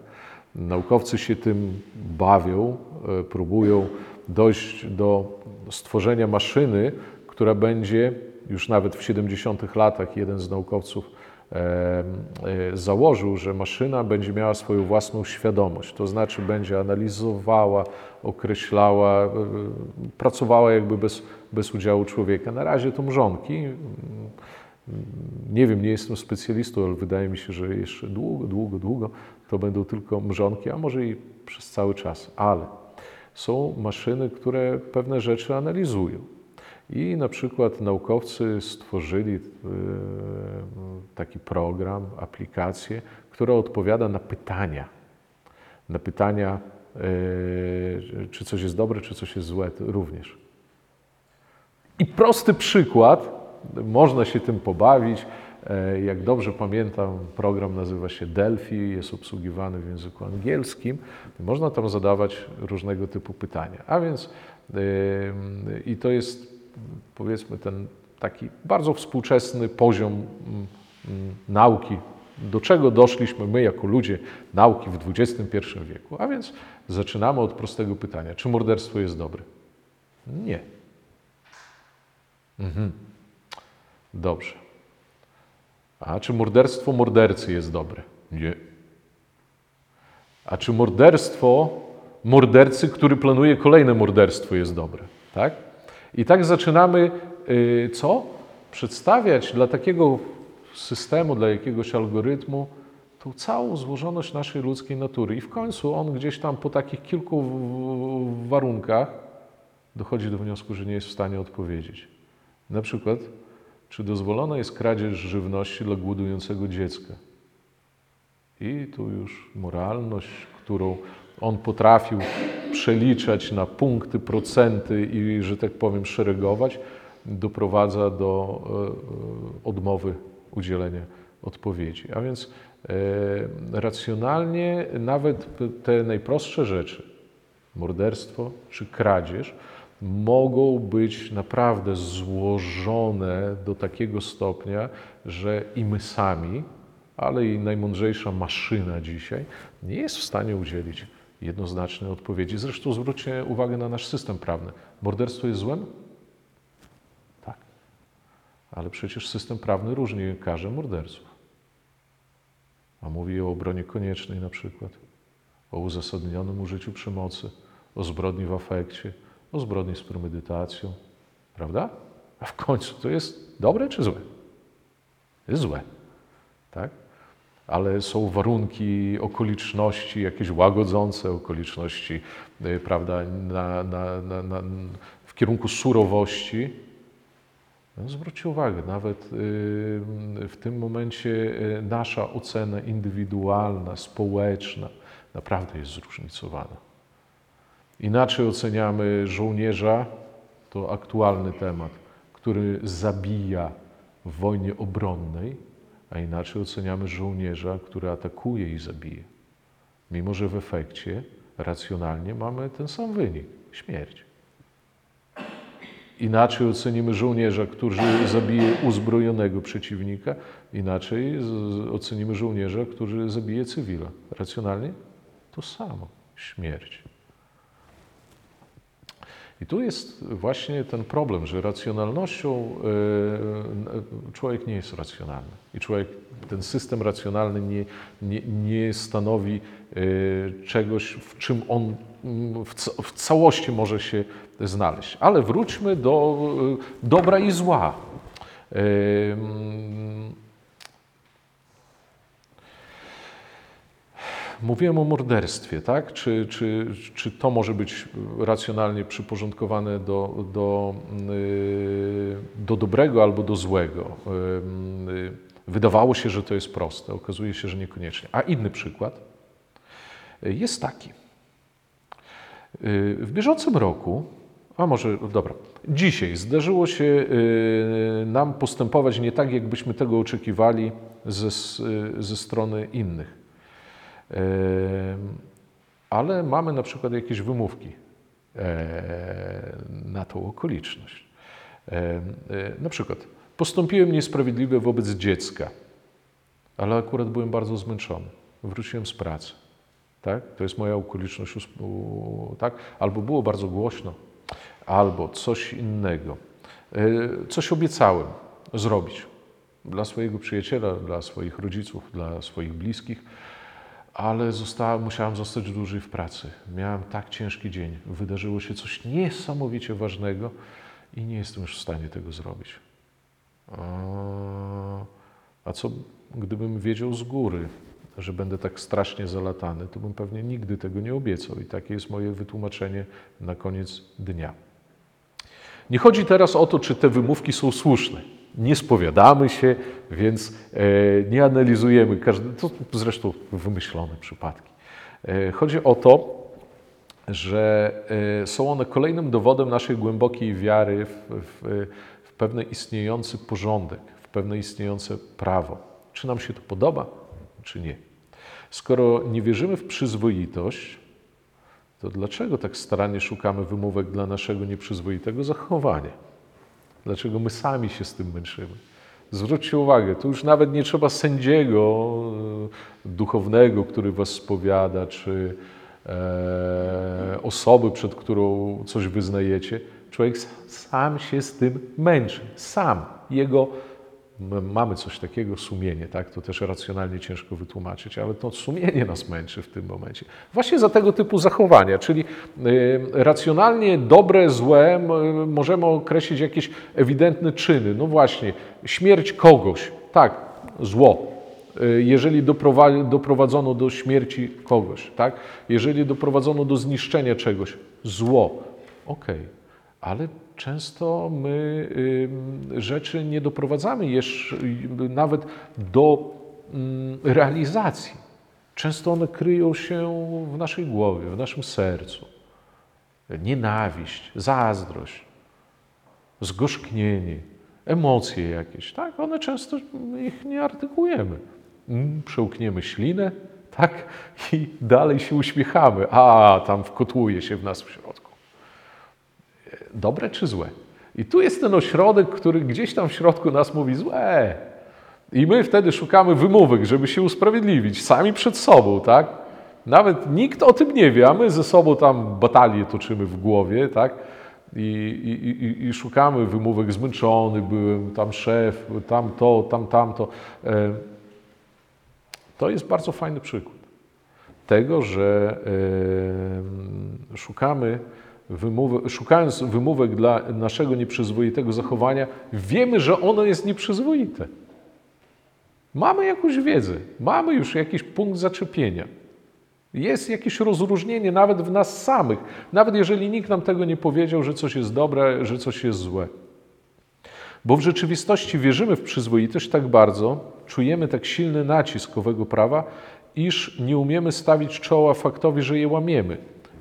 Naukowcy się tym bawią, e, próbują dojść do stworzenia maszyny, która będzie, już nawet w 70 latach jeden z naukowców e, założył, że maszyna będzie miała swoją własną świadomość, to znaczy będzie analizowała, określała, e, pracowała jakby bez, bez udziału człowieka. Na razie to mrzonki. Nie wiem, nie jestem specjalistą, ale wydaje mi się, że jeszcze długo, długo, długo to będą tylko mrzonki, a może i przez cały czas. Ale są maszyny, które pewne rzeczy analizują. I na przykład naukowcy stworzyli e, taki program, aplikację, która odpowiada na pytania. Na pytania, e, czy coś jest dobre, czy coś jest złe również. I prosty przykład, można się tym pobawić. E, jak dobrze pamiętam, program nazywa się Delphi, jest obsługiwany w języku angielskim. Można tam zadawać różnego typu pytania. A więc i to jest powiedzmy ten taki bardzo współczesny poziom mm, mm, nauki, do czego doszliśmy my jako ludzie nauki w XXI wieku. A więc zaczynamy od prostego pytania: czy morderstwo jest dobre? Nie. Mhm. Dobrze. A czy morderstwo mordercy jest dobre? Nie. A czy morderstwo mordercy, który planuje kolejne morderstwo, jest dobre? Tak? I tak zaczynamy yy, co? Przedstawiać dla takiego systemu, dla jakiegoś algorytmu tą całą złożoność naszej ludzkiej natury. I w końcu on gdzieś tam po takich kilku warunkach dochodzi do wniosku, że nie jest w stanie odpowiedzieć. Na przykład czy dozwolona jest kradzież żywności dla głodującego dziecka? I tu już moralność, którą on potrafił przeliczać na punkty, procenty i, że tak powiem, szeregować, doprowadza do e, odmowy udzielenia odpowiedzi. A więc e, racjonalnie nawet te najprostsze rzeczy, morderstwo czy kradzież, mogą być naprawdę złożone do takiego stopnia, że i my sami, ale i najmądrzejsza maszyna dzisiaj nie jest w stanie udzielić jednoznacznej odpowiedzi. Zresztą zwróćcie uwagę na nasz system prawny. Morderstwo jest złem? Tak. Ale przecież system prawny różnie karze morderców. A mówi o obronie koniecznej na przykład, o uzasadnionym użyciu przemocy, o zbrodni w afekcie, o zbrodni z premedytacją. Prawda? A w końcu to jest dobre czy złe? Jest złe. Tak? ale są warunki, okoliczności jakieś łagodzące, okoliczności, y, prawda, na, na, na, w kierunku surowości. No, zwróćcie uwagę, nawet y, w tym momencie y, nasza ocena indywidualna, społeczna naprawdę jest zróżnicowana. Inaczej oceniamy żołnierza, to aktualny temat, który zabija w wojnie obronnej, a inaczej oceniamy żołnierza, który atakuje i zabije. Mimo, że w efekcie racjonalnie mamy ten sam wynik śmierć. Inaczej ocenimy żołnierza, który zabije uzbrojonego przeciwnika, inaczej ocenimy żołnierza, który zabije cywila. Racjonalnie to samo śmierć. I tu jest właśnie ten problem, że racjonalnością e, człowiek nie jest racjonalny. I człowiek, ten system racjonalny nie, nie, nie stanowi e, czegoś, w czym on w, w całości może się znaleźć. Ale wróćmy do e, dobra i zła. Mówiłem o morderstwie, tak? Czy, czy, czy to może być racjonalnie przyporządkowane do, do, y, do dobrego albo do złego? Y, y, wydawało się, że to jest proste, okazuje się, że niekoniecznie. A inny przykład jest taki. W bieżącym roku, a może dobra, dzisiaj zdarzyło się nam postępować nie tak, jakbyśmy tego oczekiwali ze, ze strony innych ale mamy na przykład jakieś wymówki na tą okoliczność. E, na przykład postąpiłem niesprawiedliwie wobec dziecka, ale akurat byłem bardzo zmęczony. Wróciłem z pracy. Tak? To jest moja okoliczność, tak? Albo było bardzo głośno, albo coś innego. E, coś obiecałem zrobić dla swojego przyjaciela, dla swoich rodziców, dla swoich bliskich ale zostałem, musiałem zostać dłużej w pracy. Miałem tak ciężki dzień. Wydarzyło się coś niesamowicie ważnego i nie jestem już w stanie tego zrobić. A co gdybym wiedział z góry, że będę tak strasznie zalatany, to bym pewnie nigdy tego nie obiecał. I takie jest moje wytłumaczenie na koniec dnia. Nie chodzi teraz o to, czy te wymówki są słuszne nie spowiadamy się, więc e, nie analizujemy każdy, to zresztą wymyślone przypadki. E, chodzi o to, że e, są one kolejnym dowodem naszej głębokiej wiary w, w, w pewny istniejący porządek, w pewne istniejące prawo. Czy nam się to podoba, czy nie. Skoro nie wierzymy w przyzwoitość, to dlaczego tak starannie szukamy wymówek dla naszego nieprzyzwoitego zachowania? Dlaczego my sami się z tym męczymy? Zwróćcie uwagę, tu już nawet nie trzeba sędziego e, duchownego, który was spowiada, czy e, osoby, przed którą coś wyznajecie. Człowiek sam się z tym męczy. Sam. Jego mamy coś takiego, sumienie, tak? to też racjonalnie ciężko wytłumaczyć, ale to sumienie nas męczy w tym momencie. Właśnie za tego typu zachowania, czyli y, racjonalnie dobre, złe możemy określić jakieś ewidentne czyny. No właśnie, śmierć kogoś, tak, zło. Y, jeżeli doprowadzono do śmierci kogoś, tak? Jeżeli doprowadzono do zniszczenia czegoś, zło. Okej, okay. ale często my rzeczy nie doprowadzamy jeszcze nawet do mm, realizacji. Często one kryją się w naszej głowie, w naszym sercu. nienawiść, zazdrość, zgorzknienie, emocje jakieś, tak? One często ich nie artykułujemy. Mm, Przełkniemy ślinę, tak? I dalej się uśmiechamy. A, tam wkotłuje się w nas w środku. Dobre czy złe? I tu jest ten ośrodek, który gdzieś tam w środku nas mówi złe. I my wtedy szukamy wymówek, żeby się usprawiedliwić, sami przed sobą, tak? Nawet nikt o tym nie wie, a my ze sobą tam batalię toczymy w głowie, tak? I, i, i, i szukamy wymówek, zmęczony byłem, tam szef, tam to, tam tamto. E, To jest bardzo fajny przykład tego, że szukamy wymówek, szukając wymówek dla naszego nieprzyzwoitego zachowania, wiemy, że ono jest nieprzyzwoite. Mamy jakąś wiedzę, mamy już jakiś punkt zaczepienia. Jest jakieś rozróżnienie nawet w nas samych, nawet jeżeli nikt nam tego nie powiedział, że coś jest dobre, że coś jest złe. Bo w rzeczywistości wierzymy w przyzwoitość tak bardzo, czujemy tak silny nacisk owego prawa, iż nie umiemy stawić czoła faktowi, że je łamiemy,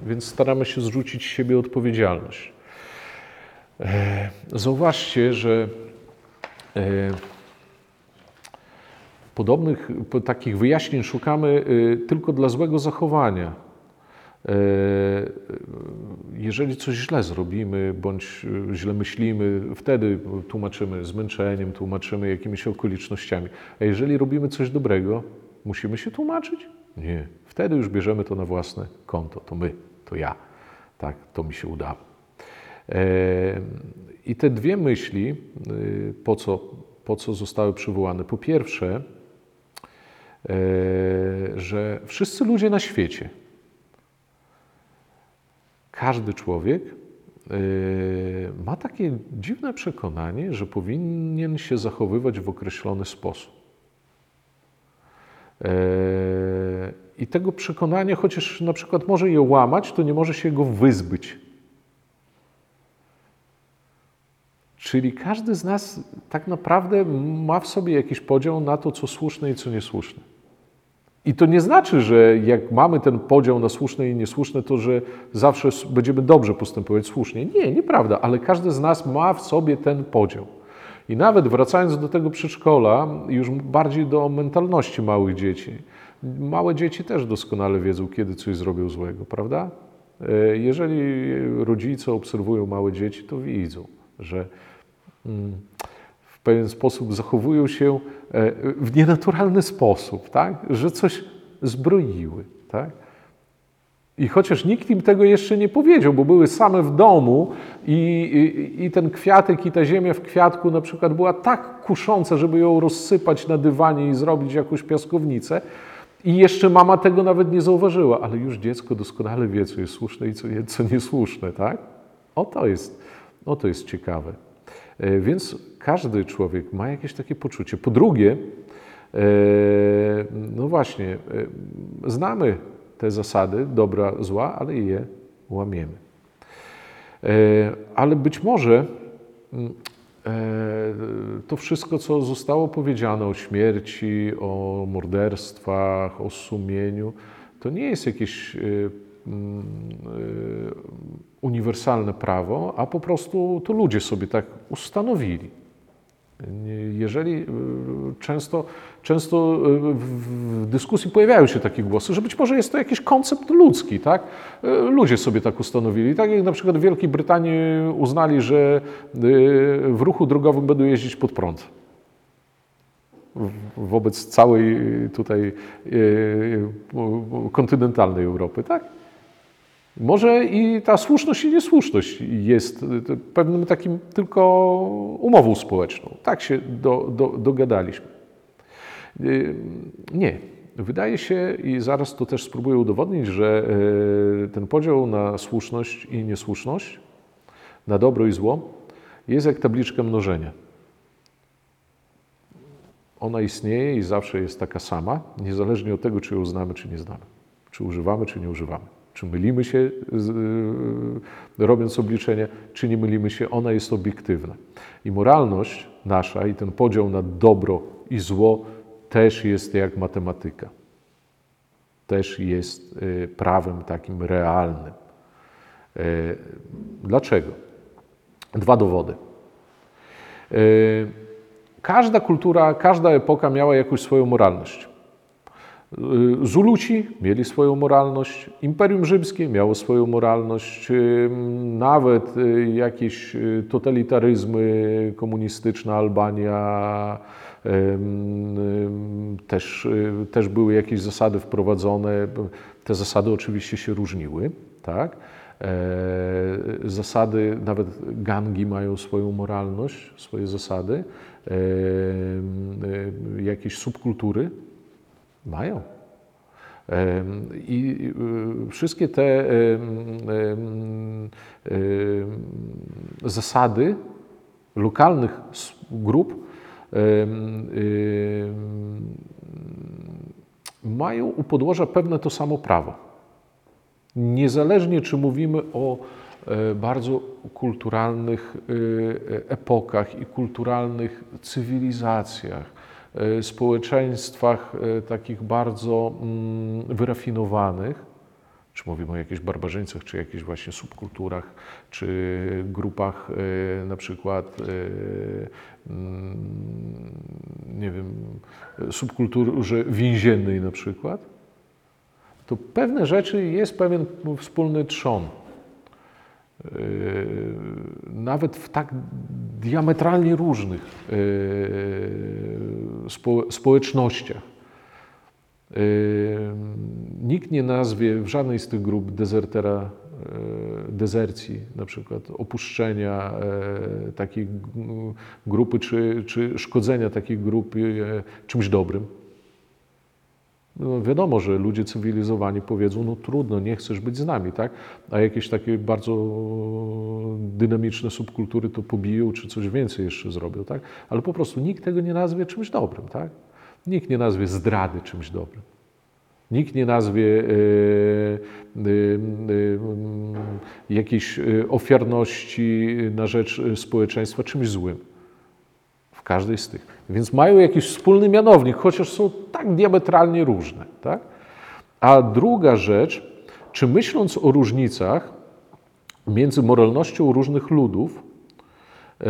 więc staramy się zrzucić z siebie odpowiedzialność. E, Zauważcie, że e, Podobnych po- takich wyjaśnień szukamy y, tylko dla złego zachowania. E, Jeżeli coś źle zrobimy, bądź źle myślimy, wtedy tłumaczymy zmęczeniem, tłumaczymy jakimiś okolicznościami. A jeżeli robimy coś dobrego, musimy się tłumaczyć? Nie. Wtedy już bierzemy to na własne konto. To my, to ja. Tak, to mi się udało. E, I te dwie myśli, y, po co, po co zostały przywołane? Po pierwsze, e, że wszyscy ludzie na świecie, każdy człowiek e, ma takie dziwne przekonanie, że powinien się zachowywać w określony sposób. I tego przekonania, chociaż na przykład może je łamać, to nie może się go wyzbyć. Czyli każdy z nas tak naprawdę ma w sobie jakiś podział na to, co słuszne i co niesłuszne. I to nie znaczy, że jak mamy ten podział na słuszne i niesłuszne, to że zawsze będziemy dobrze postępować słusznie. Nie, nieprawda, ale każdy z nas ma w sobie ten podział. I nawet wracając do tego przedszkola, już bardziej do mentalności małych dzieci. Małe dzieci też doskonale wiedzą, kiedy coś zrobią złego, prawda? E, Jeżeli rodzice obserwują małe dzieci, to widzą, że mm, w pewien sposób zachowują się e, w nienaturalny sposób, tak? że coś zbroiły. Tak? I chociaż nikt im tego jeszcze nie powiedział, bo były same w domu i, i, i ten kwiatek i ta ziemia w kwiatku na przykład była tak kusząca, żeby ją rozsypać na dywanie i zrobić jakąś piaskownicę, i jeszcze mama tego nawet nie zauważyła, ale już dziecko doskonale wie, co jest słuszne i co, co niesłuszne, tak? O to jest, o to jest ciekawe. E, Więc każdy człowiek ma jakieś takie poczucie. Po drugie, e, no właśnie, e, znamy te zasady dobra, zła, ale je łamiemy. Ale być może mm, to wszystko, co zostało powiedziane o śmierci, o morderstwach, o sumieniu, to nie jest jakieś e, mm, e, uniwersalne prawo, a po prostu to ludzie sobie tak ustanowili. Jeżeli y, często, często y, w dyskusji pojawiają się takie głosy, że być może jest to jakiś koncept ludzki, tak? Y, Ludzie sobie tak ustanowili. Tak jak na przykład w Wielkiej Brytanii uznali, że w ruchu drogowym będą jeździć pod prąd. Wobec całej tutaj kontynentalnej Europy, tak? Może i ta słuszność i niesłuszność jest y, pewnym takim tylko umową społeczną. Tak się do, do, dogadaliśmy. Y, Nie. Wydaje się, i zaraz to też spróbuję udowodnić, że y, ten podział na słuszność i niesłuszność, na dobro i zło, jest jak tabliczka mnożenia. Ona istnieje i zawsze jest taka sama, niezależnie od tego, czy ją znamy, czy nie znamy. Czy używamy, czy nie używamy. Czy mylimy się, y, robiąc obliczenie, czy nie mylimy się, ona jest obiektywna. I moralność nasza i ten podział na dobro i zło też jest jak matematyka. Też jest y, prawem takim realnym. E, Dlaczego? Dwa dowody. Każda kultura, każda epoka miała jakąś swoją moralność. Y, Zuluci mieli swoją moralność, Imperium Rzymskie miało swoją moralność, nawet y, jakieś y, totalitaryzmy, komunistyczna Albania, też, też były jakieś zasady wprowadzone. Te zasady oczywiście się różniły, tak? E, Zasady, nawet gangi mają swoją moralność, swoje zasady. E, y, Jakieś subkultury mają. I y, wszystkie te zasady lokalnych grup mają u podłoża pewne to samo prawo. Niezależnie czy mówimy o e, bardzo kulturalnych e, epokach i kulturalnych cywilizacjach, e, społeczeństwach e, takich bardzo mm, wyrafinowanych, czy mówimy o jakichś barbarzyńcach, czy jakichś właśnie subkulturach, czy grupach e, na przykład, e, mm, nie wiem, subkulturze więziennej na przykład, to pewne rzeczy jest pewien wspólny trzon. Yy, Nawet w tak diametralnie różnych yy, spo- społecznościach. Yy, Nikt nie nazwie w żadnej z tych grup dezertera, dezercji, na przykład opuszczenia takiej grupy, czy, czy szkodzenia takiej grupy czymś dobrym. No wiadomo, że ludzie cywilizowani powiedzą, no trudno, nie chcesz być z nami, tak? A jakieś takie bardzo dynamiczne subkultury to pobiją, czy coś więcej jeszcze zrobią, tak? Ale po prostu nikt tego nie nazwie czymś dobrym, tak? Nikt nie nazwie zdrady czymś dobrym. Nikt nie nazwie e, e, jakiejś e, ofiarności na rzecz społeczeństwa czymś złym. W każdej z tych. Więc mają jakiś wspólny mianownik, chociaż są tak diametralnie różne. Tak? A druga rzecz, czy myśląc o różnicach między moralnością różnych ludów, e,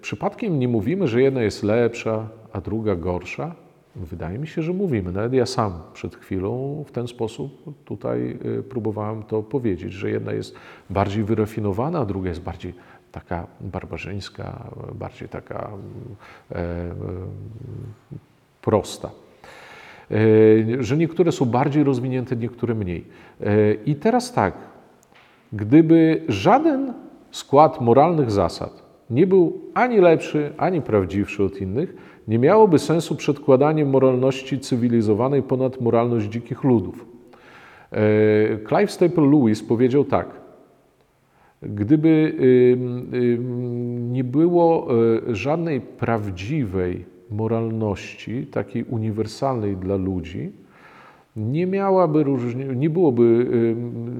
przypadkiem nie mówimy, że jedna jest lepsza, a druga gorsza? Wydaje mi się, że mówimy. Nawet ja sam przed chwilą w ten sposób tutaj e, próbowałem to powiedzieć, że jedna jest bardziej wyrafinowana, a druga jest bardziej taka barbarzyńska, bardziej taka e, e, prosta. E, Że niektóre są bardziej rozwinięte, niektóre mniej. I teraz tak, gdyby żaden skład moralnych zasad nie był ani lepszy, ani prawdziwszy od innych, nie miałoby sensu przedkładanie moralności cywilizowanej ponad moralność dzikich ludów. Clive Staple Lewis powiedział tak: Gdyby nie było y, żadnej prawdziwej moralności, takiej uniwersalnej dla ludzi, nie miałaby różni, nie byłoby,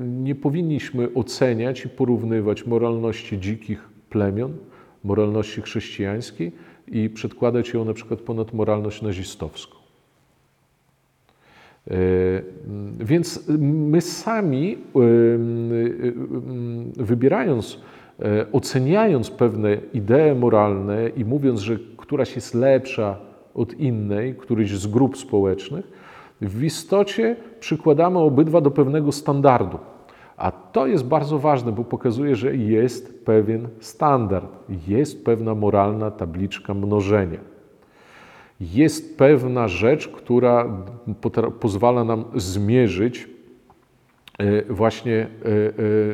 nie powinniśmy oceniać i porównywać moralności dzikich plemion, moralności chrześcijańskiej i przedkładać ją na przykład ponad moralność nazistowską. E, Więc my sami, e, e, wybierając, oceniając pewne idee moralne i mówiąc, że któraś jest lepsza od innej, któryś z grup społecznych, w istocie przykładamy obydwa do pewnego standardu. A to jest bardzo ważne, bo pokazuje, że jest pewien standard, jest pewna moralna tabliczka mnożenia jest pewna rzecz, która pozwala nam zmierzyć e, właśnie e,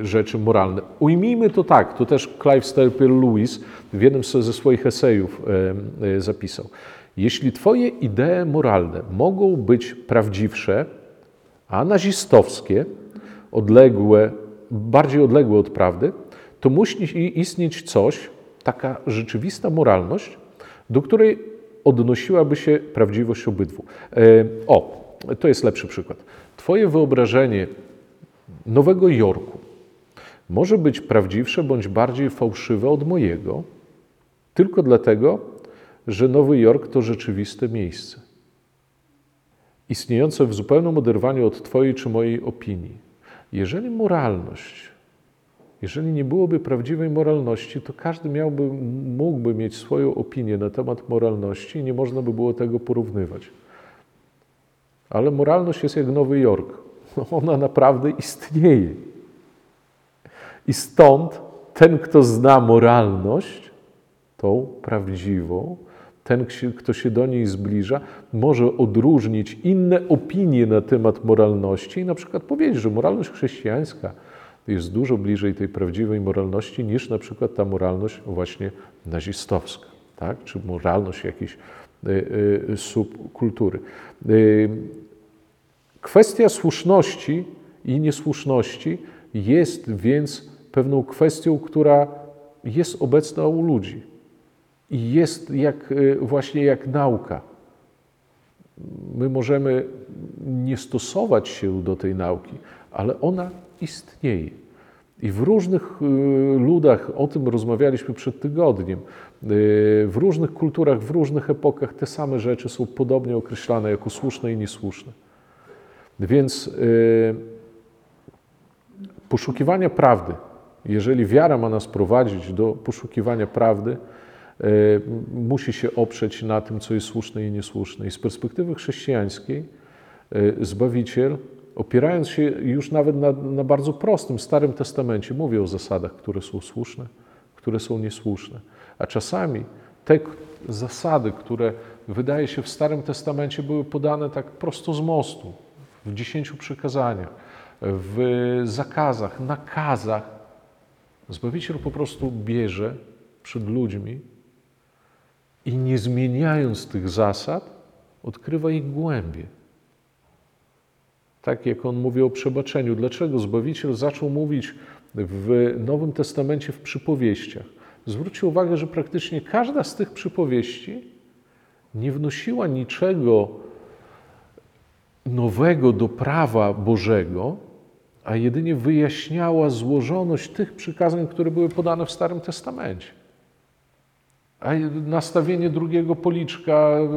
e, rzeczy moralne. Ujmijmy to tak, to też Clive Staple Lewis w jednym ze swoich esejów zapisał. Jeśli Twoje idee moralne mogą być prawdziwsze, a nazistowskie, odległe, bardziej odległe od prawdy, to musi istnieć coś, taka rzeczywista moralność, do której odnosiłaby się prawdziwość obydwu. E, O, to jest lepszy przykład. Twoje wyobrażenie Nowego Jorku może być prawdziwsze bądź bardziej fałszywe od mojego, tylko dlatego, że Nowy Jork to rzeczywiste miejsce. Istniejące w zupełnym oderwaniu od Twojej czy mojej opinii. Jeżeli moralność Jeżeli nie byłoby prawdziwej moralności, to każdy miałby, mógłby mieć swoją opinię na temat moralności i nie można by było tego porównywać. Ale moralność jest jak Nowy Jork. Ona naprawdę istnieje. I stąd ten, kto zna moralność, tą prawdziwą, ten, kto się do niej zbliża, może odróżnić inne opinie na temat moralności i na przykład powiedzieć, że moralność chrześcijańska jest dużo bliżej tej prawdziwej moralności niż na przykład ta moralność właśnie nazistowska, tak? czy moralność jakiejś y, y, subkultury. Y, kwestia słuszności i niesłuszności jest więc pewną kwestią, która jest obecna u ludzi i jest jak, właśnie jak nauka. My możemy nie stosować się do tej nauki, ale ona istnieje. I w różnych y, ludach, o tym rozmawialiśmy przed tygodniem, y, w różnych kulturach, w różnych epokach te same rzeczy są podobnie określane jako słuszne i niesłuszne. Więc y, poszukiwania prawdy, jeżeli wiara ma nas prowadzić do poszukiwania prawdy, musi się oprzeć na tym, co jest słuszne i niesłuszne. I z perspektywy chrześcijańskiej, Zbawiciel opierając się już nawet na, na, bardzo prostym Starym Testamencie, mówi o zasadach, które są słuszne, które są niesłuszne. A czasami te zasady, które wydaje się w Starym Testamencie były podane tak prosto z mostu, w dziesięciu przykazaniach, w zakazach, nakazach, Zbawiciel po prostu bierze przed ludźmi i nie zmieniając tych zasad, odkrywa ich głębie. Tak jak on mówi o przebaczeniu. Dlaczego Zbawiciel zaczął mówić w Nowym Testamencie w przypowieściach? Zwróćcie uwagę, że praktycznie każda z tych przypowieści nie wnosiła niczego nowego do prawa Bożego, a jedynie wyjaśniała złożoność tych przykazań, które były podane w Starym Testamencie. A nastawienie drugiego policzka, e,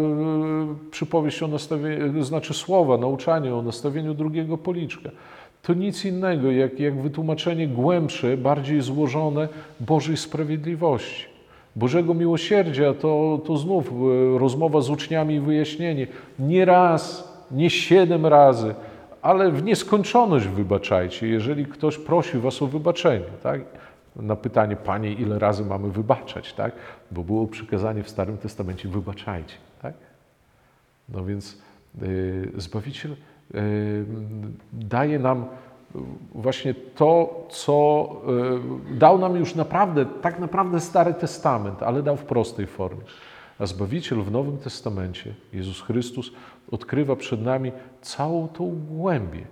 przypowieść o nastawieniu, znaczy słowa, nauczanie o nastawieniu drugiego policzka, to nic innego jak, jak wytłumaczenie głębsze, bardziej złożone Bożej sprawiedliwości. Bożego miłosierdzia to, to znów e, rozmowa z uczniami i wyjaśnienie. Nie raz, nie siedem razy, ale w nieskończoność wybaczajcie, jeżeli ktoś prosi was o wybaczenie. Tak? Na pytanie, Panie, ile razy mamy wybaczać, tak? Bo było przykazanie w Starym Testamencie, wybaczajcie, tak? No więc yy, Zbawiciel yy, daje nam właśnie to, co dał nam już naprawdę, tak naprawdę Stary Testament, ale dał w prostej formie. A Zbawiciel w Nowym Testamencie, Jezus Chrystus, odkrywa przed nami całą tą głębię,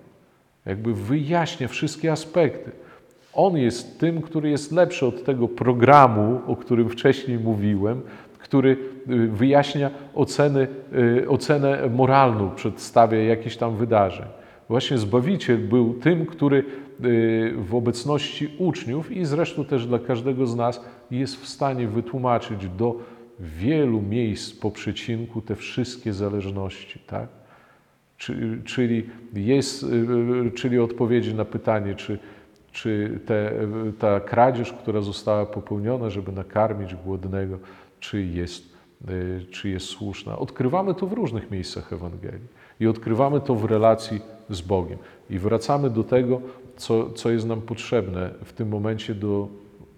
jakby wyjaśnia wszystkie aspekty. On jest tym, który jest lepszy od tego programu, o którym wcześniej mówiłem, który y, wyjaśnia oceny, y, ocenę moralną, przedstawia jakieś tam wydarzeń. Właśnie Zbawiciel był tym, który y, w obecności uczniów i zresztą też dla każdego z nas jest w stanie wytłumaczyć do wielu miejsc po przecinku te wszystkie zależności. Tak? Czyli, jest, czyli odpowiedzi na pytanie, czy czy te, ta kradzież, która została popełniona, żeby nakarmić głodnego, czy jest, y, czy jest słuszna. Odkrywamy to w różnych miejscach Ewangelii i odkrywamy to w relacji z Bogiem. I wracamy do tego, co, co jest nam potrzebne w tym momencie do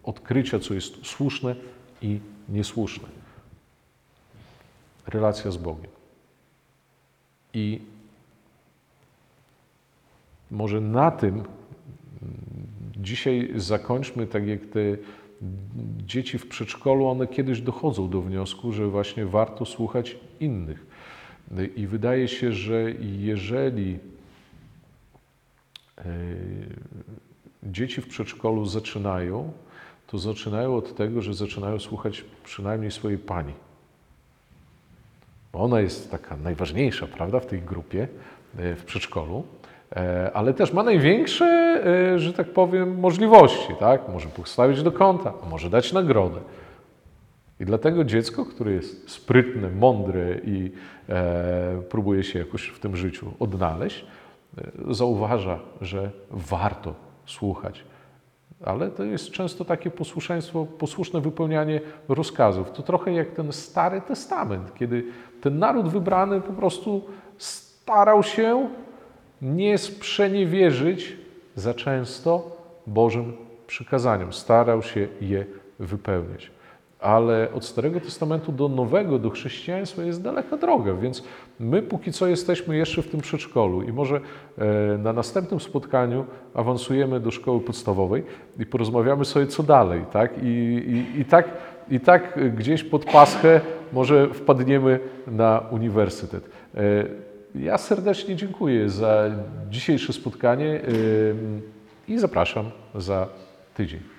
odkrycia, co jest słuszne i niesłuszne. Relacja z Bogiem. I może na tym Dzisiaj zakończmy tak jak te dzieci w przedszkolu, one kiedyś dochodzą do wniosku, że właśnie warto słuchać innych. I wydaje się, że jeżeli e, dzieci w przedszkolu zaczynają, to zaczynają od tego, że zaczynają słuchać przynajmniej swojej pani. Bo ona jest taka najważniejsza, prawda, w tej grupie e, w przedszkolu. E, ale też ma największe, e, że tak powiem, możliwości. Tak? Może postawić do kąta, może dać nagrodę. I dlatego dziecko, które jest sprytne, mądre i e, próbuje się jakoś w tym życiu odnaleźć, zauważa, że warto słuchać ale to jest często takie posłuszeństwo, posłuszne wypełnianie rozkazów. To trochę jak ten Stary Testament, kiedy ten naród wybrany po prostu starał się nie sprzeniewierzyć za często Bożym przykazaniom, starał się je wypełniać. Ale od Starego Testamentu do Nowego, do chrześcijaństwa jest daleka droga, więc my póki co jesteśmy jeszcze w tym przedszkolu i może e, na następnym spotkaniu awansujemy do szkoły podstawowej i porozmawiamy sobie co dalej, tak? I, i, i tak, i tak gdzieś pod Paschę może wpadniemy na uniwersytet. Ja serdecznie dziękuję za dzisiejsze spotkanie i zapraszam za tydzień.